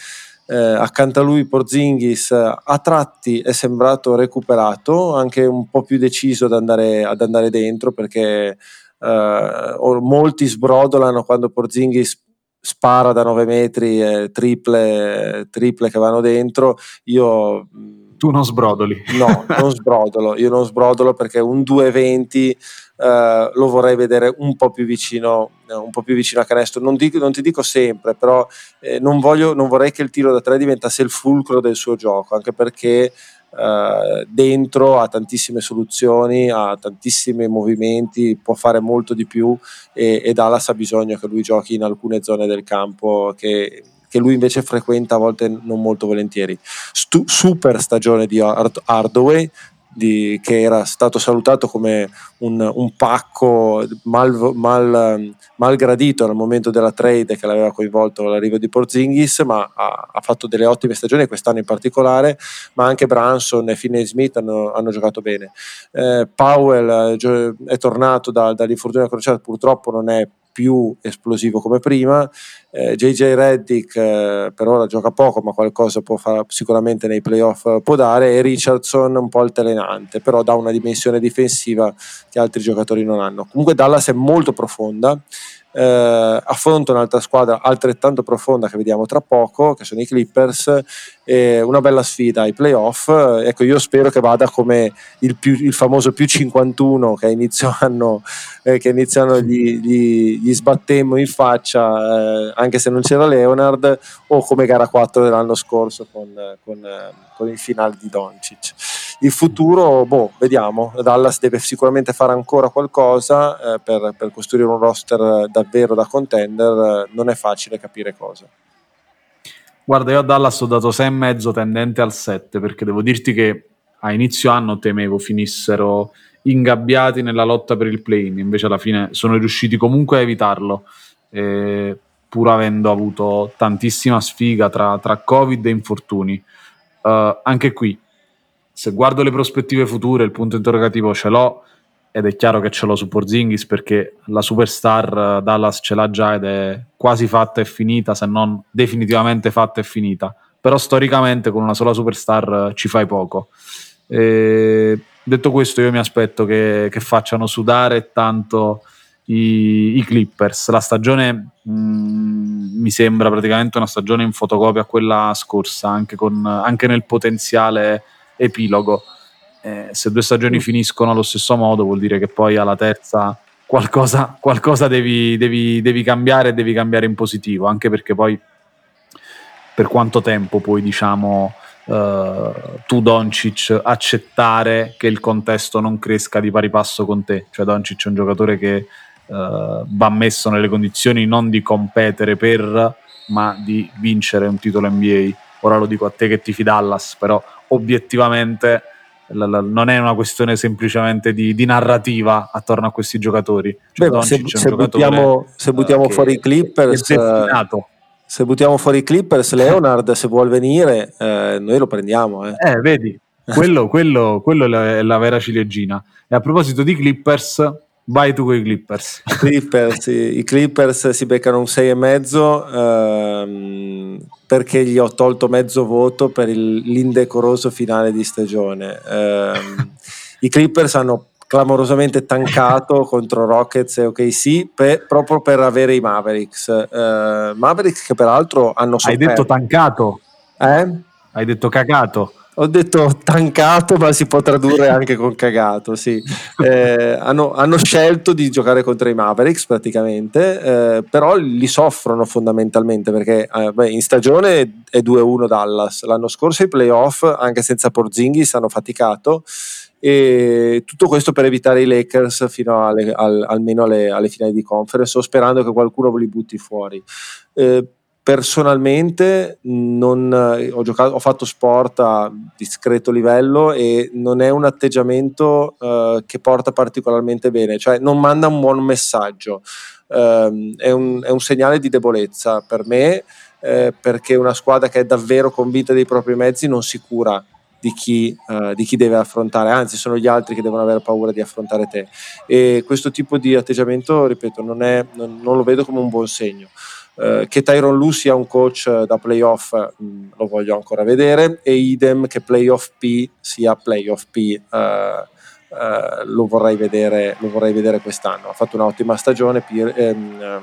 eh, accanto a lui Porzingis a tratti è sembrato recuperato, anche un po' più deciso ad andare, ad andare dentro perché eh, molti sbrodolano quando Porzingis spara da 9 metri, eh, triple, triple che vanno dentro. Io tu non sbrodoli. No, <laughs> non sbrodolo. Io non sbrodolo perché un 220 eh, lo vorrei vedere un po' più vicino, eh, un po più vicino a canestro. Non, dico, non ti dico sempre, però eh, non, voglio, non vorrei che il tiro da tre diventasse il fulcro del suo gioco, anche perché Uh, dentro ha tantissime soluzioni, ha tantissimi movimenti, può fare molto di più e, e, Dallas ha bisogno che lui giochi in alcune zone del campo che, che lui invece frequenta a volte non molto volentieri. Stu- super stagione di Hard- Hardaway, di, che era stato salutato come un, un pacco mal, mal, mal, gradito nel momento della trade che l'aveva coinvolto l'arrivo di Porzingis, ma ha, ha, fatto delle ottime stagioni quest'anno in particolare, ma anche Branson e Finney Smith hanno, hanno giocato bene. Eh, Powell eh, è tornato da, dall'infortunio crociato, purtroppo non è più esplosivo come prima. Eh, JJ Reddick eh, per ora gioca poco, ma qualcosa può fare sicuramente nei playoff può dare. E Richardson un po' altalenante, però dà una dimensione difensiva che altri giocatori non hanno. Comunque Dallas è molto profonda eh, affronta un'altra squadra altrettanto profonda che vediamo tra poco, che sono i Clippers, e una bella sfida ai playoff. Ecco, io spero che vada come il, più, il famoso più 51 che a inizio <laughs> anno, eh, che inizio anno gli, gli, gli, sbattemmo in faccia, eh, anche se non c'era Leonard, o come gara 4 dell'anno scorso con, con, con il finale di Doncic il futuro, boh, vediamo. Dallas deve sicuramente fare ancora qualcosa eh, per, per, costruire un roster davvero da contender. Non è facile capire cosa. Guarda, io a Dallas ho dato 6,5 tendente al 7 perché devo dirti che a inizio anno temevo finissero ingabbiati nella lotta per il play-in, invece alla fine sono riusciti comunque a evitarlo. Eh, pur avendo avuto tantissima sfiga tra, tra Covid e infortuni. Uh, anche qui se guardo le prospettive future, il punto interrogativo ce l'ho ed è chiaro che ce l'ho su Porzingis perché la superstar eh, Dallas ce l'ha già ed è quasi fatta e finita, se non definitivamente fatta e finita. Però storicamente con una sola superstar eh, ci fai poco. E detto questo, io mi aspetto che, che facciano sudare tanto i, i Clippers. La stagione mh, mm, mi sembra praticamente una stagione in fotocopia a quella scorsa, anche, con, anche nel potenziale epilogo. Eh, se due stagioni mm. finiscono allo stesso modo, vuol dire che poi alla terza qualcosa, <laughs> qualcosa devi, devi, devi, cambiare e devi cambiare in positivo, anche perché poi per quanto tempo puoi, diciamo, uh, tu Doncic accettare che il contesto non cresca di pari passo con te? Cioè Doncic è un giocatore che uh, va messo nelle condizioni non di competere per, ma di vincere un titolo NBA. Ora lo dico a te che tifi Dallas, però obiettivamente la, la, non è una questione semplicemente di, di, narrativa attorno a questi giocatori. Cioè, Beh, se, se, buttiamo, se, buttiamo, fuori i Clippers, se buttiamo fuori i Clippers, <laughs> Leonard se vuol venire, eh, noi lo prendiamo. Eh, eh vedi, quello, quello, quello è, la, è la vera ciliegina. E a proposito di Clippers, Vai tu con i Clippers. Clippers I Clippers si beccano un 6,5 ehm, perché gli ho tolto mezzo voto per il, l'indecoroso finale di stagione. Ehm, <laughs> I Clippers hanno clamorosamente tancato contro Rockets e OKC per, proprio per avere i Mavericks. Eh, Mavericks che peraltro hanno sofferto. Hai detto tancato? Eh? Hai detto cagato? Ho detto tancato, ma si può tradurre anche con cagato. Sì. Eh, hanno, hanno, scelto di giocare contro i Mavericks praticamente, eh, però li soffrono fondamentalmente perché eh, beh, in stagione è 2-1 Dallas. L'anno scorso i playoff, anche senza Porzingis, hanno faticato. E tutto questo per evitare i Lakers fino alle, al, almeno alle, alle, finali di conference o sperando che qualcuno li butti fuori. Eh, personalmente non, ho, giocato, ho, fatto sport a discreto livello e non è un atteggiamento uh, che porta particolarmente bene, cioè non manda un buon messaggio, uh, è, un, è, un, segnale di debolezza per me uh, perché una squadra che è davvero convinta dei propri mezzi non si cura di chi, uh, di chi, deve affrontare, anzi sono gli altri che devono avere paura di affrontare te. E questo tipo di atteggiamento, ripeto, non, è, non, non lo vedo come un buon segno. Eh, che Tyron Lu sia un coach da playoff mh, mm, lo voglio ancora vedere e idem che playoff P sia playoff P uh, uh, lo, vorrei vedere, lo vorrei vedere quest'anno ha fatto un'ottima stagione P- ehm, ehm,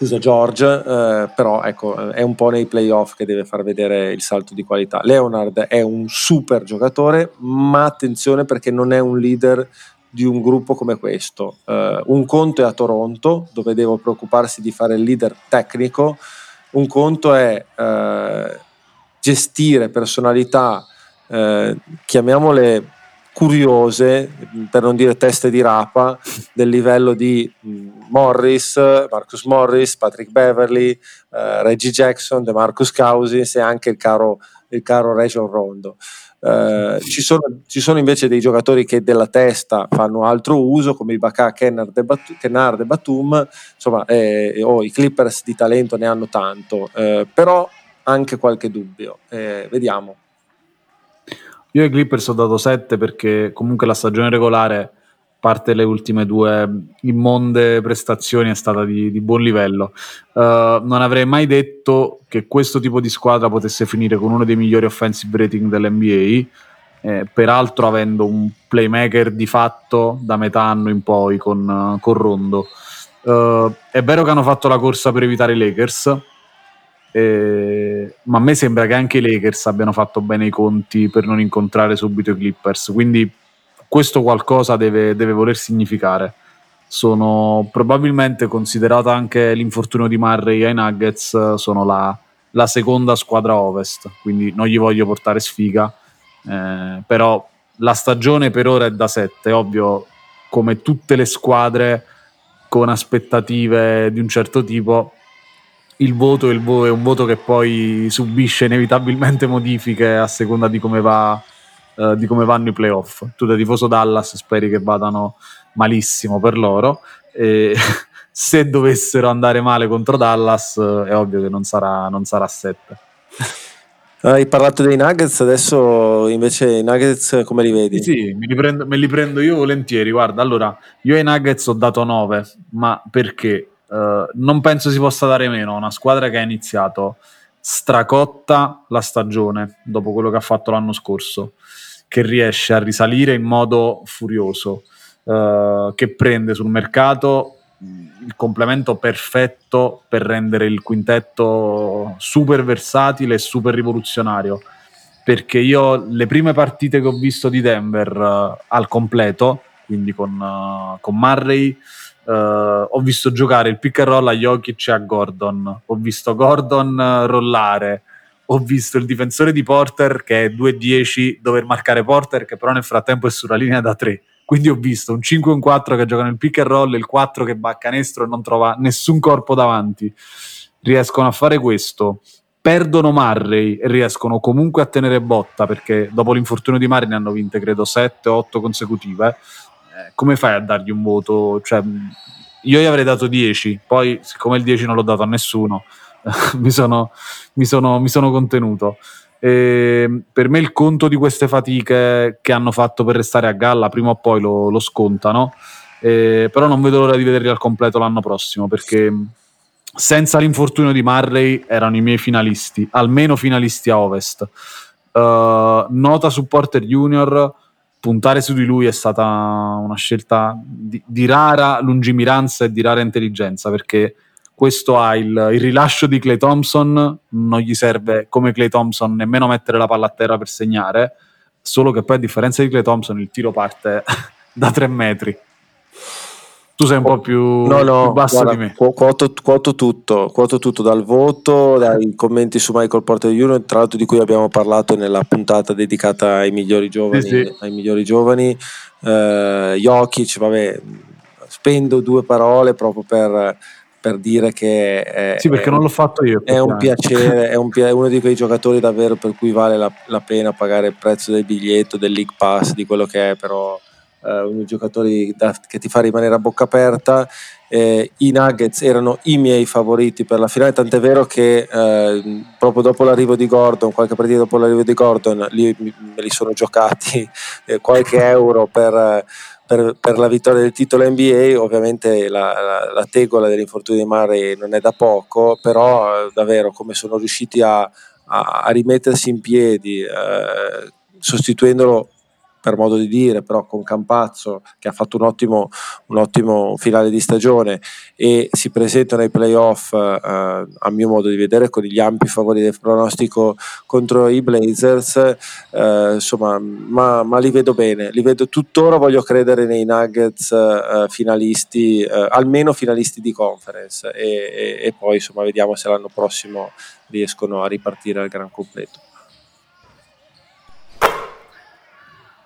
scusa George, eh, però ecco, è un po' nei playoff che deve far vedere il salto di qualità. Leonard è un super giocatore, ma attenzione perché non è un leader di un gruppo come questo. Uh, un conto è a Toronto, dove devo preoccuparsi di fare il leader tecnico, un conto è uh, gestire personalità, uh, chiamiamole curiose, per non dire teste di rapa, del livello di mm, Morris, Marcus Morris, Patrick Beverly, Reggie Jackson, DeMarcus Cousins e anche il caro, il caro Region Rondo. Eh, ci, sono, ci, sono, invece dei giocatori che della testa fanno altro uso, come i Bat- Kennard e Batum, insomma, eh, oh, i Clippers di talento ne hanno tanto, eh, però anche qualche dubbio. Eh, vediamo. Io ai Clippers ho dato 7 perché comunque la stagione regolare parte le ultime due immonde prestazioni è stata di, di buon livello. Uh, non avrei mai detto che questo tipo di squadra potesse finire con uno dei migliori offensive rating dell'NBA, eh, peraltro avendo un playmaker di fatto da metà anno in poi con, con Rondo. Uh, è vero che hanno fatto la corsa per evitare i Lakers, eh, ma a me sembra che anche i Lakers abbiano fatto bene i conti per non incontrare subito i Clippers, quindi questo qualcosa deve, deve voler significare. Sono probabilmente considerato anche l'infortunio di Murray ai Nuggets, sono la, la seconda squadra ovest, quindi non gli voglio portare sfiga, eh, però la stagione per ora è da 7, ovvio, come tutte le squadre con aspettative di un certo tipo, il voto, è un voto che poi subisce inevitabilmente modifiche a seconda di come va eh, di come vanno i playoff. Tu da tifoso Dallas speri che vadano malissimo per loro e <laughs> se dovessero andare male contro Dallas è ovvio che non sarà, non sarà 7. Hai parlato dei Nuggets, adesso invece i Nuggets come li vedi? Sì, me li, prendo, me li prendo io volentieri. Guarda, allora, io ai Nuggets ho dato 9, ma perché? Uh, non penso si possa dare meno. Una squadra che ha iniziato stracotta la stagione dopo quello che ha fatto l'anno scorso che riesce a risalire in modo furioso, uh, che prende sul mercato il complemento perfetto per rendere il quintetto super versatile e super rivoluzionario. Perché io le prime partite che ho visto di Denver uh, al completo, quindi con, uh, con Murray, uh, ho visto giocare il pick and roll a Jokic e a Gordon, ho visto Gordon rollare, ho visto il difensore di Porter che è 2-10 dover marcare Porter che però nel frattempo è sulla linea da 3 quindi ho visto un 5 un 4 che gioca nel pick and roll il 4 che va a canestro e non trova nessun corpo davanti. Riescono a fare questo. Perdono Murray e riescono comunque a tenere botta perché dopo l'infortunio di Murray ne hanno vinte credo 7-8 consecutive. Eh, come fai a dargli un voto? Cioè, io gli avrei dato 10 poi siccome il 10 non l'ho dato a nessuno <laughs> mi, sono, mi, sono, mi, sono, contenuto. E per me il conto di queste fatiche che hanno fatto per restare a galla prima o poi lo, lo scontano, e, però non vedo l'ora di vederli al completo l'anno prossimo perché senza l'infortunio di Murray erano i miei finalisti, almeno finalisti a ovest. Uh, nota supporter junior, puntare su di lui è stata una scelta di, di rara lungimiranza e di rara intelligenza perché questo ha il, il, rilascio di Clay Thompson, non gli serve come Clay Thompson nemmeno mettere la palla a terra per segnare, solo che poi a differenza di Clay Thompson il tiro parte <laughs> da tre metri. Tu sei un po' più, no, no, più basso guarda, di me. Quoto, quoto, tutto, quoto tutto dal voto, dai commenti su Michael Porter Jr., tra l'altro di cui abbiamo parlato nella puntata dedicata ai migliori giovani. Sì, sì. Ai migliori giovani. Uh, Jokic, vabbè, spendo due parole proprio per per dire che è, sì, perché non l'ho fatto io. È un piacere, è, un, <laughs> è, uno di quei giocatori davvero per cui vale la, la, pena pagare il prezzo del biglietto, del League Pass, di quello che è, però eh, uno dei giocatori da, che ti fa rimanere a bocca aperta. Eh, I Nuggets erano i miei favoriti per la finale, tant'è vero che eh, proprio dopo l'arrivo di Gordon, qualche partita dopo l'arrivo di Gordon, lì me li sono giocati eh, qualche euro per per, per, la vittoria del titolo NBA, ovviamente la, la, la tegola dell'infortunio di Murray non è da poco, però eh, davvero come sono riusciti a, a, a rimettersi in piedi, eh, sostituendolo per modo di dire, però con Campazzo che ha fatto un ottimo, un ottimo finale di stagione e si presentano ai playoff eh, a mio modo di vedere con gli ampi favori del pronostico contro i Blazers, eh, insomma, ma, ma, li vedo bene, li vedo tuttora, voglio credere nei Nuggets eh, finalisti, eh, almeno finalisti di conference e, e, e poi insomma vediamo se l'anno prossimo riescono a ripartire al gran completo.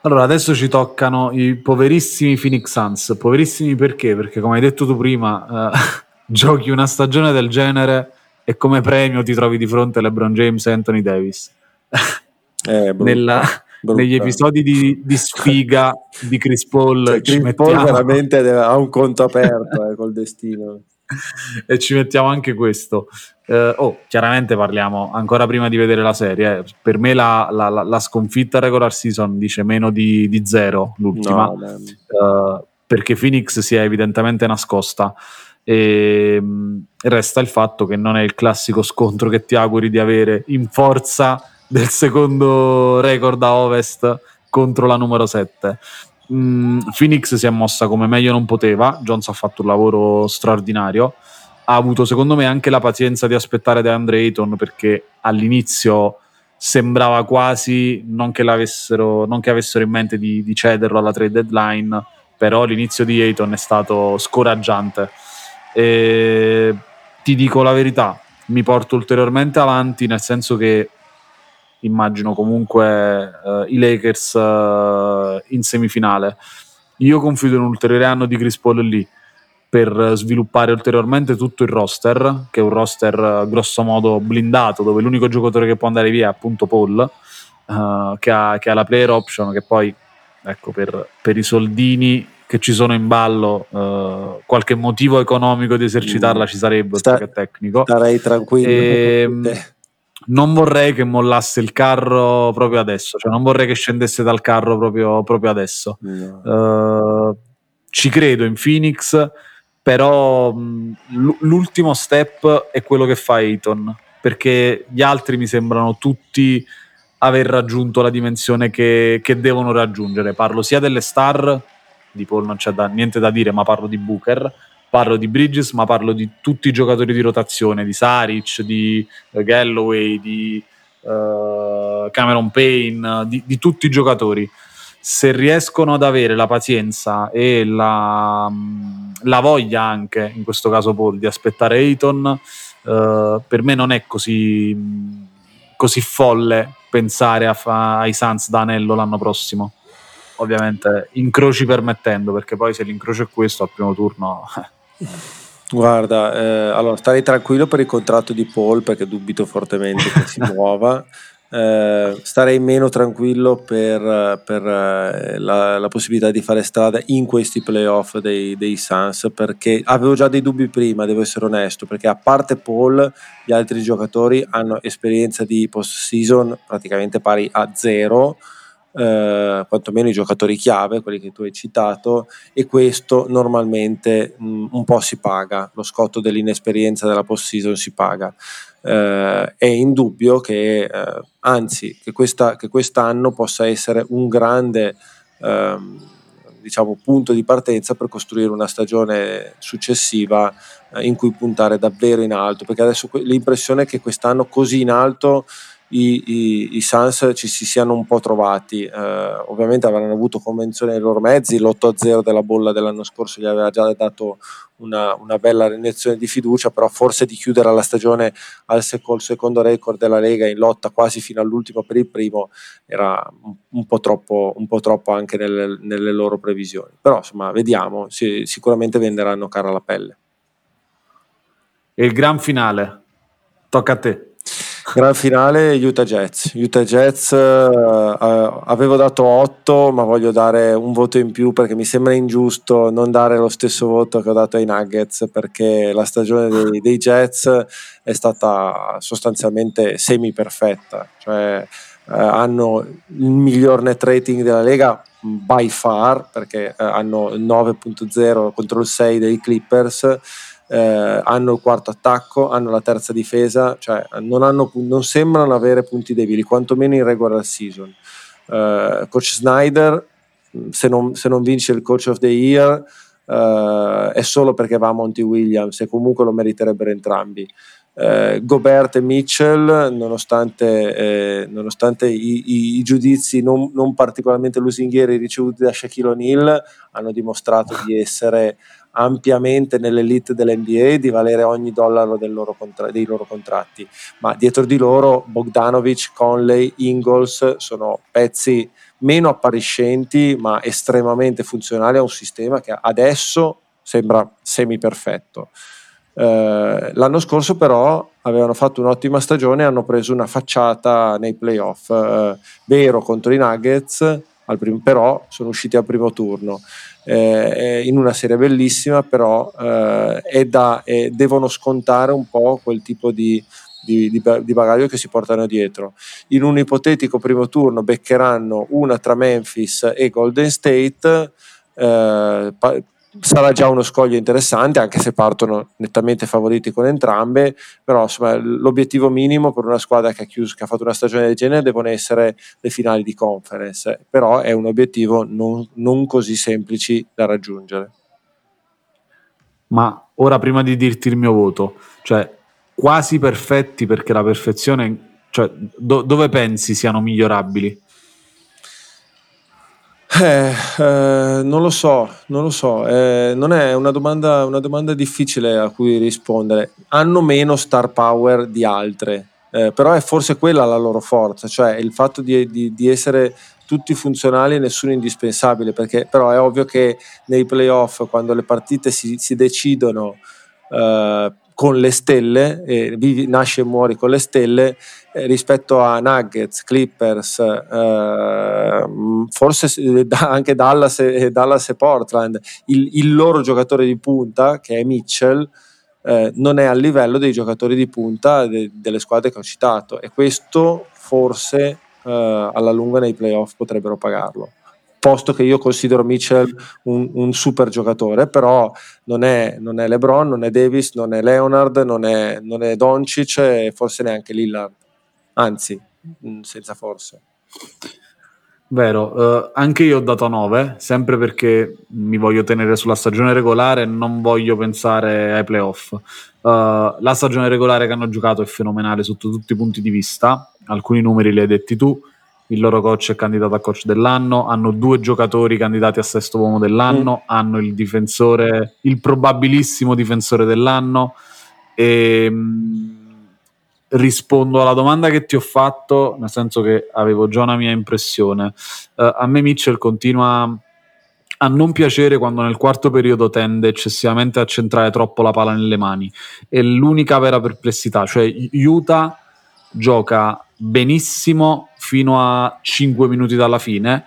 Allora, adesso ci toccano i poverissimi Phoenix Suns. Poverissimi perché? Perché come hai detto tu prima, eh, <laughs> giochi una stagione del genere e come premio ti trovi di fronte a LeBron James e Anthony Davis. <laughs> Eh, brutta, Nella, brutta. Negli episodi di, di, sfiga di Chris Paul, cioè, Chris. Paul veramente ha un conto aperto eh, col destino. <laughs> <laughs> e ci mettiamo anche questo. Uh, oh, chiaramente parliamo ancora prima di vedere la serie. Eh. Per me la, la, la, sconfitta regular season dice meno di, di zero l'ultima, no, uh, perché Phoenix si è evidentemente nascosta. E mh, mm, resta il fatto che non è il classico scontro che ti auguri di avere in forza del secondo record a ovest contro la numero 7. Mm, Phoenix si è mossa come meglio non poteva. Jones ha fatto un lavoro straordinario. Ha avuto, secondo me, anche la pazienza di aspettare da Andre Ayton perché all'inizio sembrava quasi non che, non che avessero in mente di, di, cederlo alla trade deadline, però l'inizio di Ayton è stato scoraggiante. E ti dico la verità, mi porto ulteriormente avanti, nel senso che immagino comunque uh, i Lakers uh, in semifinale. Io confido in un ulteriore anno di Chris Paul lì per sviluppare ulteriormente tutto il roster, che è un roster uh, grosso modo blindato, dove l'unico giocatore che può andare via è appunto Paul, che ha, che, ha, la player option, che poi, ecco, per, per i soldini che ci sono in ballo, uh, qualche motivo economico di esercitarla ci sarebbe, Sta, che tecnico. Starei tranquillo. E, ehm, <laughs> non vorrei che mollasse il carro proprio adesso, cioè non vorrei che scendesse dal carro proprio, proprio adesso. No. Uh, ci credo in Phoenix, però mh, l'ultimo step è quello che fa Ayton, perché gli altri mi sembrano tutti aver raggiunto la dimensione che, che devono raggiungere. Parlo sia delle star, di Paul non c'è da, niente da dire, ma parlo di Booker, parlo di Bridges, ma parlo di tutti i giocatori di rotazione, di Saric, di uh, Galloway, di uh, Cameron Payne, di, di, tutti i giocatori. Se riescono ad avere la pazienza e la, la voglia anche, in questo caso Paul, di aspettare Ayton, uh, per me non è così, così folle pensare a fa- ai Suns da anello l'anno prossimo ovviamente incroci permettendo, perché poi se l'incrocio è questo al primo turno <laughs> Guarda, eh, allora starei tranquillo per il contratto di Paul perché dubito fortemente che si <laughs> muova. Eh, starei meno tranquillo per, per eh, la, la, possibilità di fare strada in questi playoff dei, dei Suns perché avevo già dei dubbi prima, devo essere onesto, perché a parte Paul gli altri giocatori hanno esperienza di post season praticamente pari a zero eh, quantomeno i giocatori chiave, quelli che tu hai citato, e questo normalmente mh, mm, un po' si paga, lo scotto dell'inesperienza della post-season si paga. Eh, è indubbio che, eh, anzi, che, questa, che, quest'anno possa essere un grande ehm, diciamo, punto di partenza per costruire una stagione successiva eh, in cui puntare davvero in alto, perché adesso l'impressione è che quest'anno così in alto i, i, i Suns ci si siano un po' trovati. Eh, ovviamente avranno avuto convenzione nei loro mezzi, l'8-0 della bolla dell'anno scorso gli aveva già dato una, una bella iniezione di fiducia, però forse di chiudere la stagione al col secondo record della Lega in lotta quasi fino all'ultimo per il primo era un, un, po, troppo, un po' troppo anche nelle, nelle loro previsioni. Però insomma, vediamo, si, sicuramente venderanno cara la pelle. E il gran finale, tocca a te. Gran finale Utah Jets. Utah Jets uh, avevo dato 8, ma voglio dare un voto in più perché mi sembra ingiusto non dare lo stesso voto che ho dato ai Nuggets perché la stagione dei, dei Jets è stata sostanzialmente semi perfetta, cioè uh, hanno il miglior net rating della Lega by far perché uh, hanno il 9.0 contro il 6 dei Clippers eh, hanno il quarto attacco, hanno la terza difesa, cioè non, hanno, non sembrano avere punti debili, quantomeno in regular season. Uh, coach Snyder, se non, se non, vince il coach of the year, uh, è solo perché va a Monty Williams e comunque lo meriterebbero entrambi. Uh, Gobert e Mitchell, nonostante, eh, nonostante i, i, i, giudizi non, non particolarmente lusinghieri ricevuti da Shaquille O'Neal, hanno dimostrato di essere ampiamente nell'elite dell'NBA di valere ogni dollaro loro contra- dei loro contratti, ma dietro di loro Bogdanovic, Conley, Ingalls sono pezzi meno appariscenti ma estremamente funzionali a un sistema che adesso sembra semi perfetto. Eh, l'anno scorso però avevano fatto un'ottima stagione e hanno preso una facciata nei playoff, eh, vero contro i Nuggets, prim- però sono usciti al primo turno eh, in una serie bellissima, però eh, da, eh, devono scontare un po' quel tipo di, di, di, di, bagaglio che si portano dietro. In un ipotetico primo turno beccheranno una tra Memphis e Golden State. Eh, sarà già uno scoglio interessante anche se partono nettamente favoriti con entrambe però insomma, l'obiettivo minimo per una squadra che ha, chiuso, che ha fatto una stagione del genere devono essere le finali di conference però è un obiettivo non, non così semplice da raggiungere ma ora prima di dirti il mio voto cioè quasi perfetti perché la perfezione cioè, do, dove pensi siano migliorabili? Eh, eh, non lo so, non lo so, eh, non è una domanda, una domanda, difficile a cui rispondere. Hanno meno star power di altre, eh, però è forse quella la loro forza, cioè il fatto di, di, di essere tutti funzionali e nessuno indispensabile, perché però è ovvio che nei playoff, quando le partite si, si decidono eh, con le stelle, e vivi, nasce e muori con le stelle, eh, rispetto a Nuggets, Clippers, eh, forse anche Dallas e, Dallas e Portland, il, il, loro giocatore di punta, che è Mitchell, eh, non è a livello dei giocatori di punta de, delle squadre che ho citato e questo forse eh, alla lunga nei playoff potrebbero pagarlo posto che io considero Mitchell un, un super giocatore, però non è, non è, LeBron, non è Davis, non è Leonard, non è, non è Doncic e forse neanche Lillard, anzi, mm, senza forse. Vero, uh, anche io ho dato 9, sempre perché mi voglio tenere sulla stagione regolare e non voglio pensare ai playoff. Uh, la stagione regolare che hanno giocato è fenomenale sotto tutti i punti di vista, alcuni numeri li hai detti tu, il loro coach è candidato a coach dell'anno, hanno due giocatori candidati a sesto uomo dell'anno, mm. hanno il difensore, il probabilissimo difensore dell'anno. E, mh, mm, rispondo alla domanda che ti ho fatto, nel senso che avevo già una mia impressione. Uh, a me Mitchell continua a non piacere quando nel quarto periodo tende eccessivamente a centrare troppo la palla nelle mani. È l'unica vera perplessità, cioè Utah gioca benissimo fino a 5 minuti dalla fine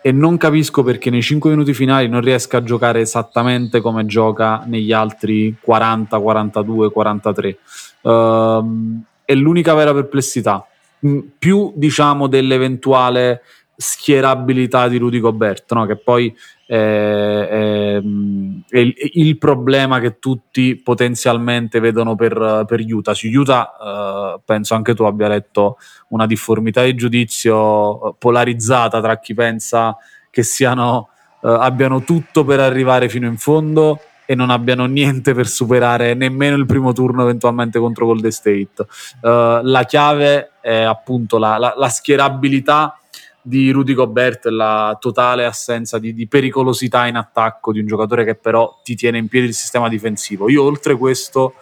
e non capisco perché nei 5 minuti finali non riesca a giocare esattamente come gioca negli altri 40, 42, 43. Uh, è l'unica vera perplessità. Mm, più diciamo dell'eventuale schierabilità di Rudy Gobert, no? che poi è, il problema che tutti potenzialmente vedono per, per Utah. Su Utah uh, penso anche tu abbia letto una difformità di giudizio polarizzata tra chi pensa che siano, uh, abbiano tutto per arrivare fino in fondo e non abbiano niente per superare nemmeno il primo turno eventualmente contro Golden State. Uh, la chiave è appunto la, la, la schierabilità di Rudy Gobert la totale assenza di, di, pericolosità in attacco di un giocatore che però ti tiene in piedi il sistema difensivo. Io oltre questo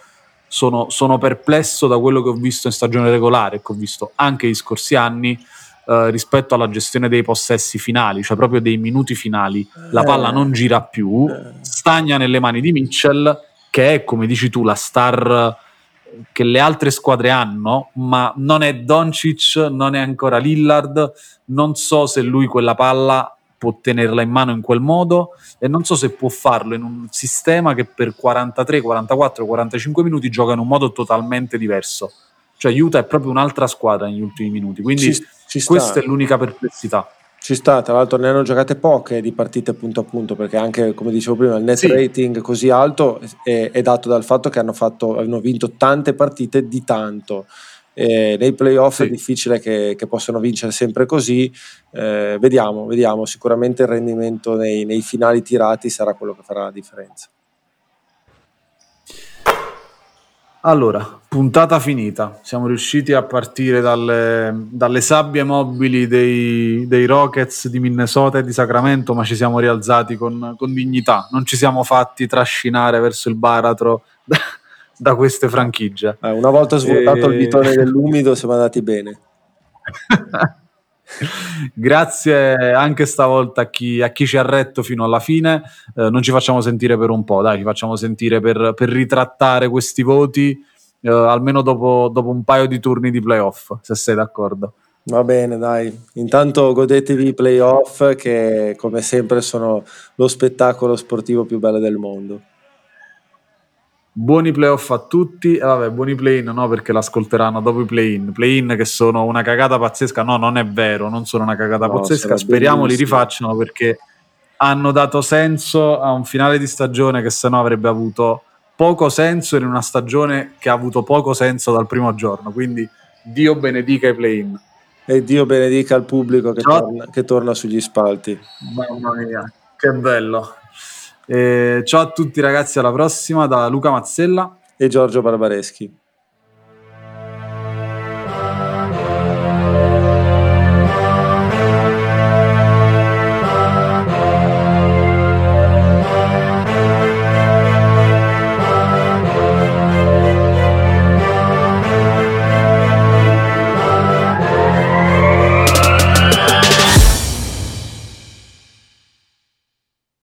sono, sono perplesso da quello che ho visto in stagione regolare, che ho visto anche gli scorsi anni eh, rispetto alla gestione dei possessi finali, cioè proprio dei minuti finali. La palla non gira più, stagna nelle mani di Mitchell, che è come dici tu la star che le altre squadre hanno, ma non è Doncic, non è ancora Lillard, non so se lui quella palla può tenerla in mano in quel modo e non so se può farlo in un sistema che per 43, 44, 45 minuti gioca in un modo totalmente diverso. Cioè Utah è proprio un'altra squadra negli ultimi minuti, quindi ci, ci questa è l'unica perplessità. Ci sta, tra l'altro ne hanno giocate poche di partite punto a punto, perché anche come dicevo prima il net sì. rating così alto è, è, dato dal fatto che hanno, fatto, hanno vinto tante partite di tanto. E nei playoff sì. è difficile che, che, possano vincere sempre così. Eh, vediamo, vediamo. Sicuramente il rendimento nei, nei finali tirati sarà quello che farà la differenza. Allora, puntata finita. Siamo riusciti a partire dalle, dalle sabbie mobili dei, dei, Rockets di Minnesota e di Sacramento, ma ci siamo rialzati con, con dignità. Non ci siamo fatti trascinare verso il baratro <laughs> da, da queste franchigie. Eh, una volta svuotato e... il bitone dell'umido, siamo andati bene. <laughs> Grazie anche stavolta a chi, a chi, ci ha retto fino alla fine. Eh, non ci facciamo sentire per un po', dai, ci facciamo sentire per, per ritrattare questi voti, eh, almeno dopo, dopo, un paio di turni di playoff, se sei d'accordo. Va bene, dai. Intanto godetevi i playoff che come sempre sono lo spettacolo sportivo più bello del mondo. Buoni playoff a tutti, e vabbè, buoni play-in no perché l'ascolteranno dopo i play-in, play-in che sono una cagata pazzesca, no non è vero, non sono una cagata no, pazzesca, speriamo li rifacciano perché hanno dato senso a un finale di stagione che se no avrebbe avuto poco senso in una stagione che ha avuto poco senso dal primo giorno, quindi Dio benedica i play-in. E Dio benedica il pubblico che, torna, che torna sugli spalti. Mamma mia, che bello. Eh, ciao a tutti ragazzi, alla prossima da Luca Mazzella e Giorgio Barbareschi.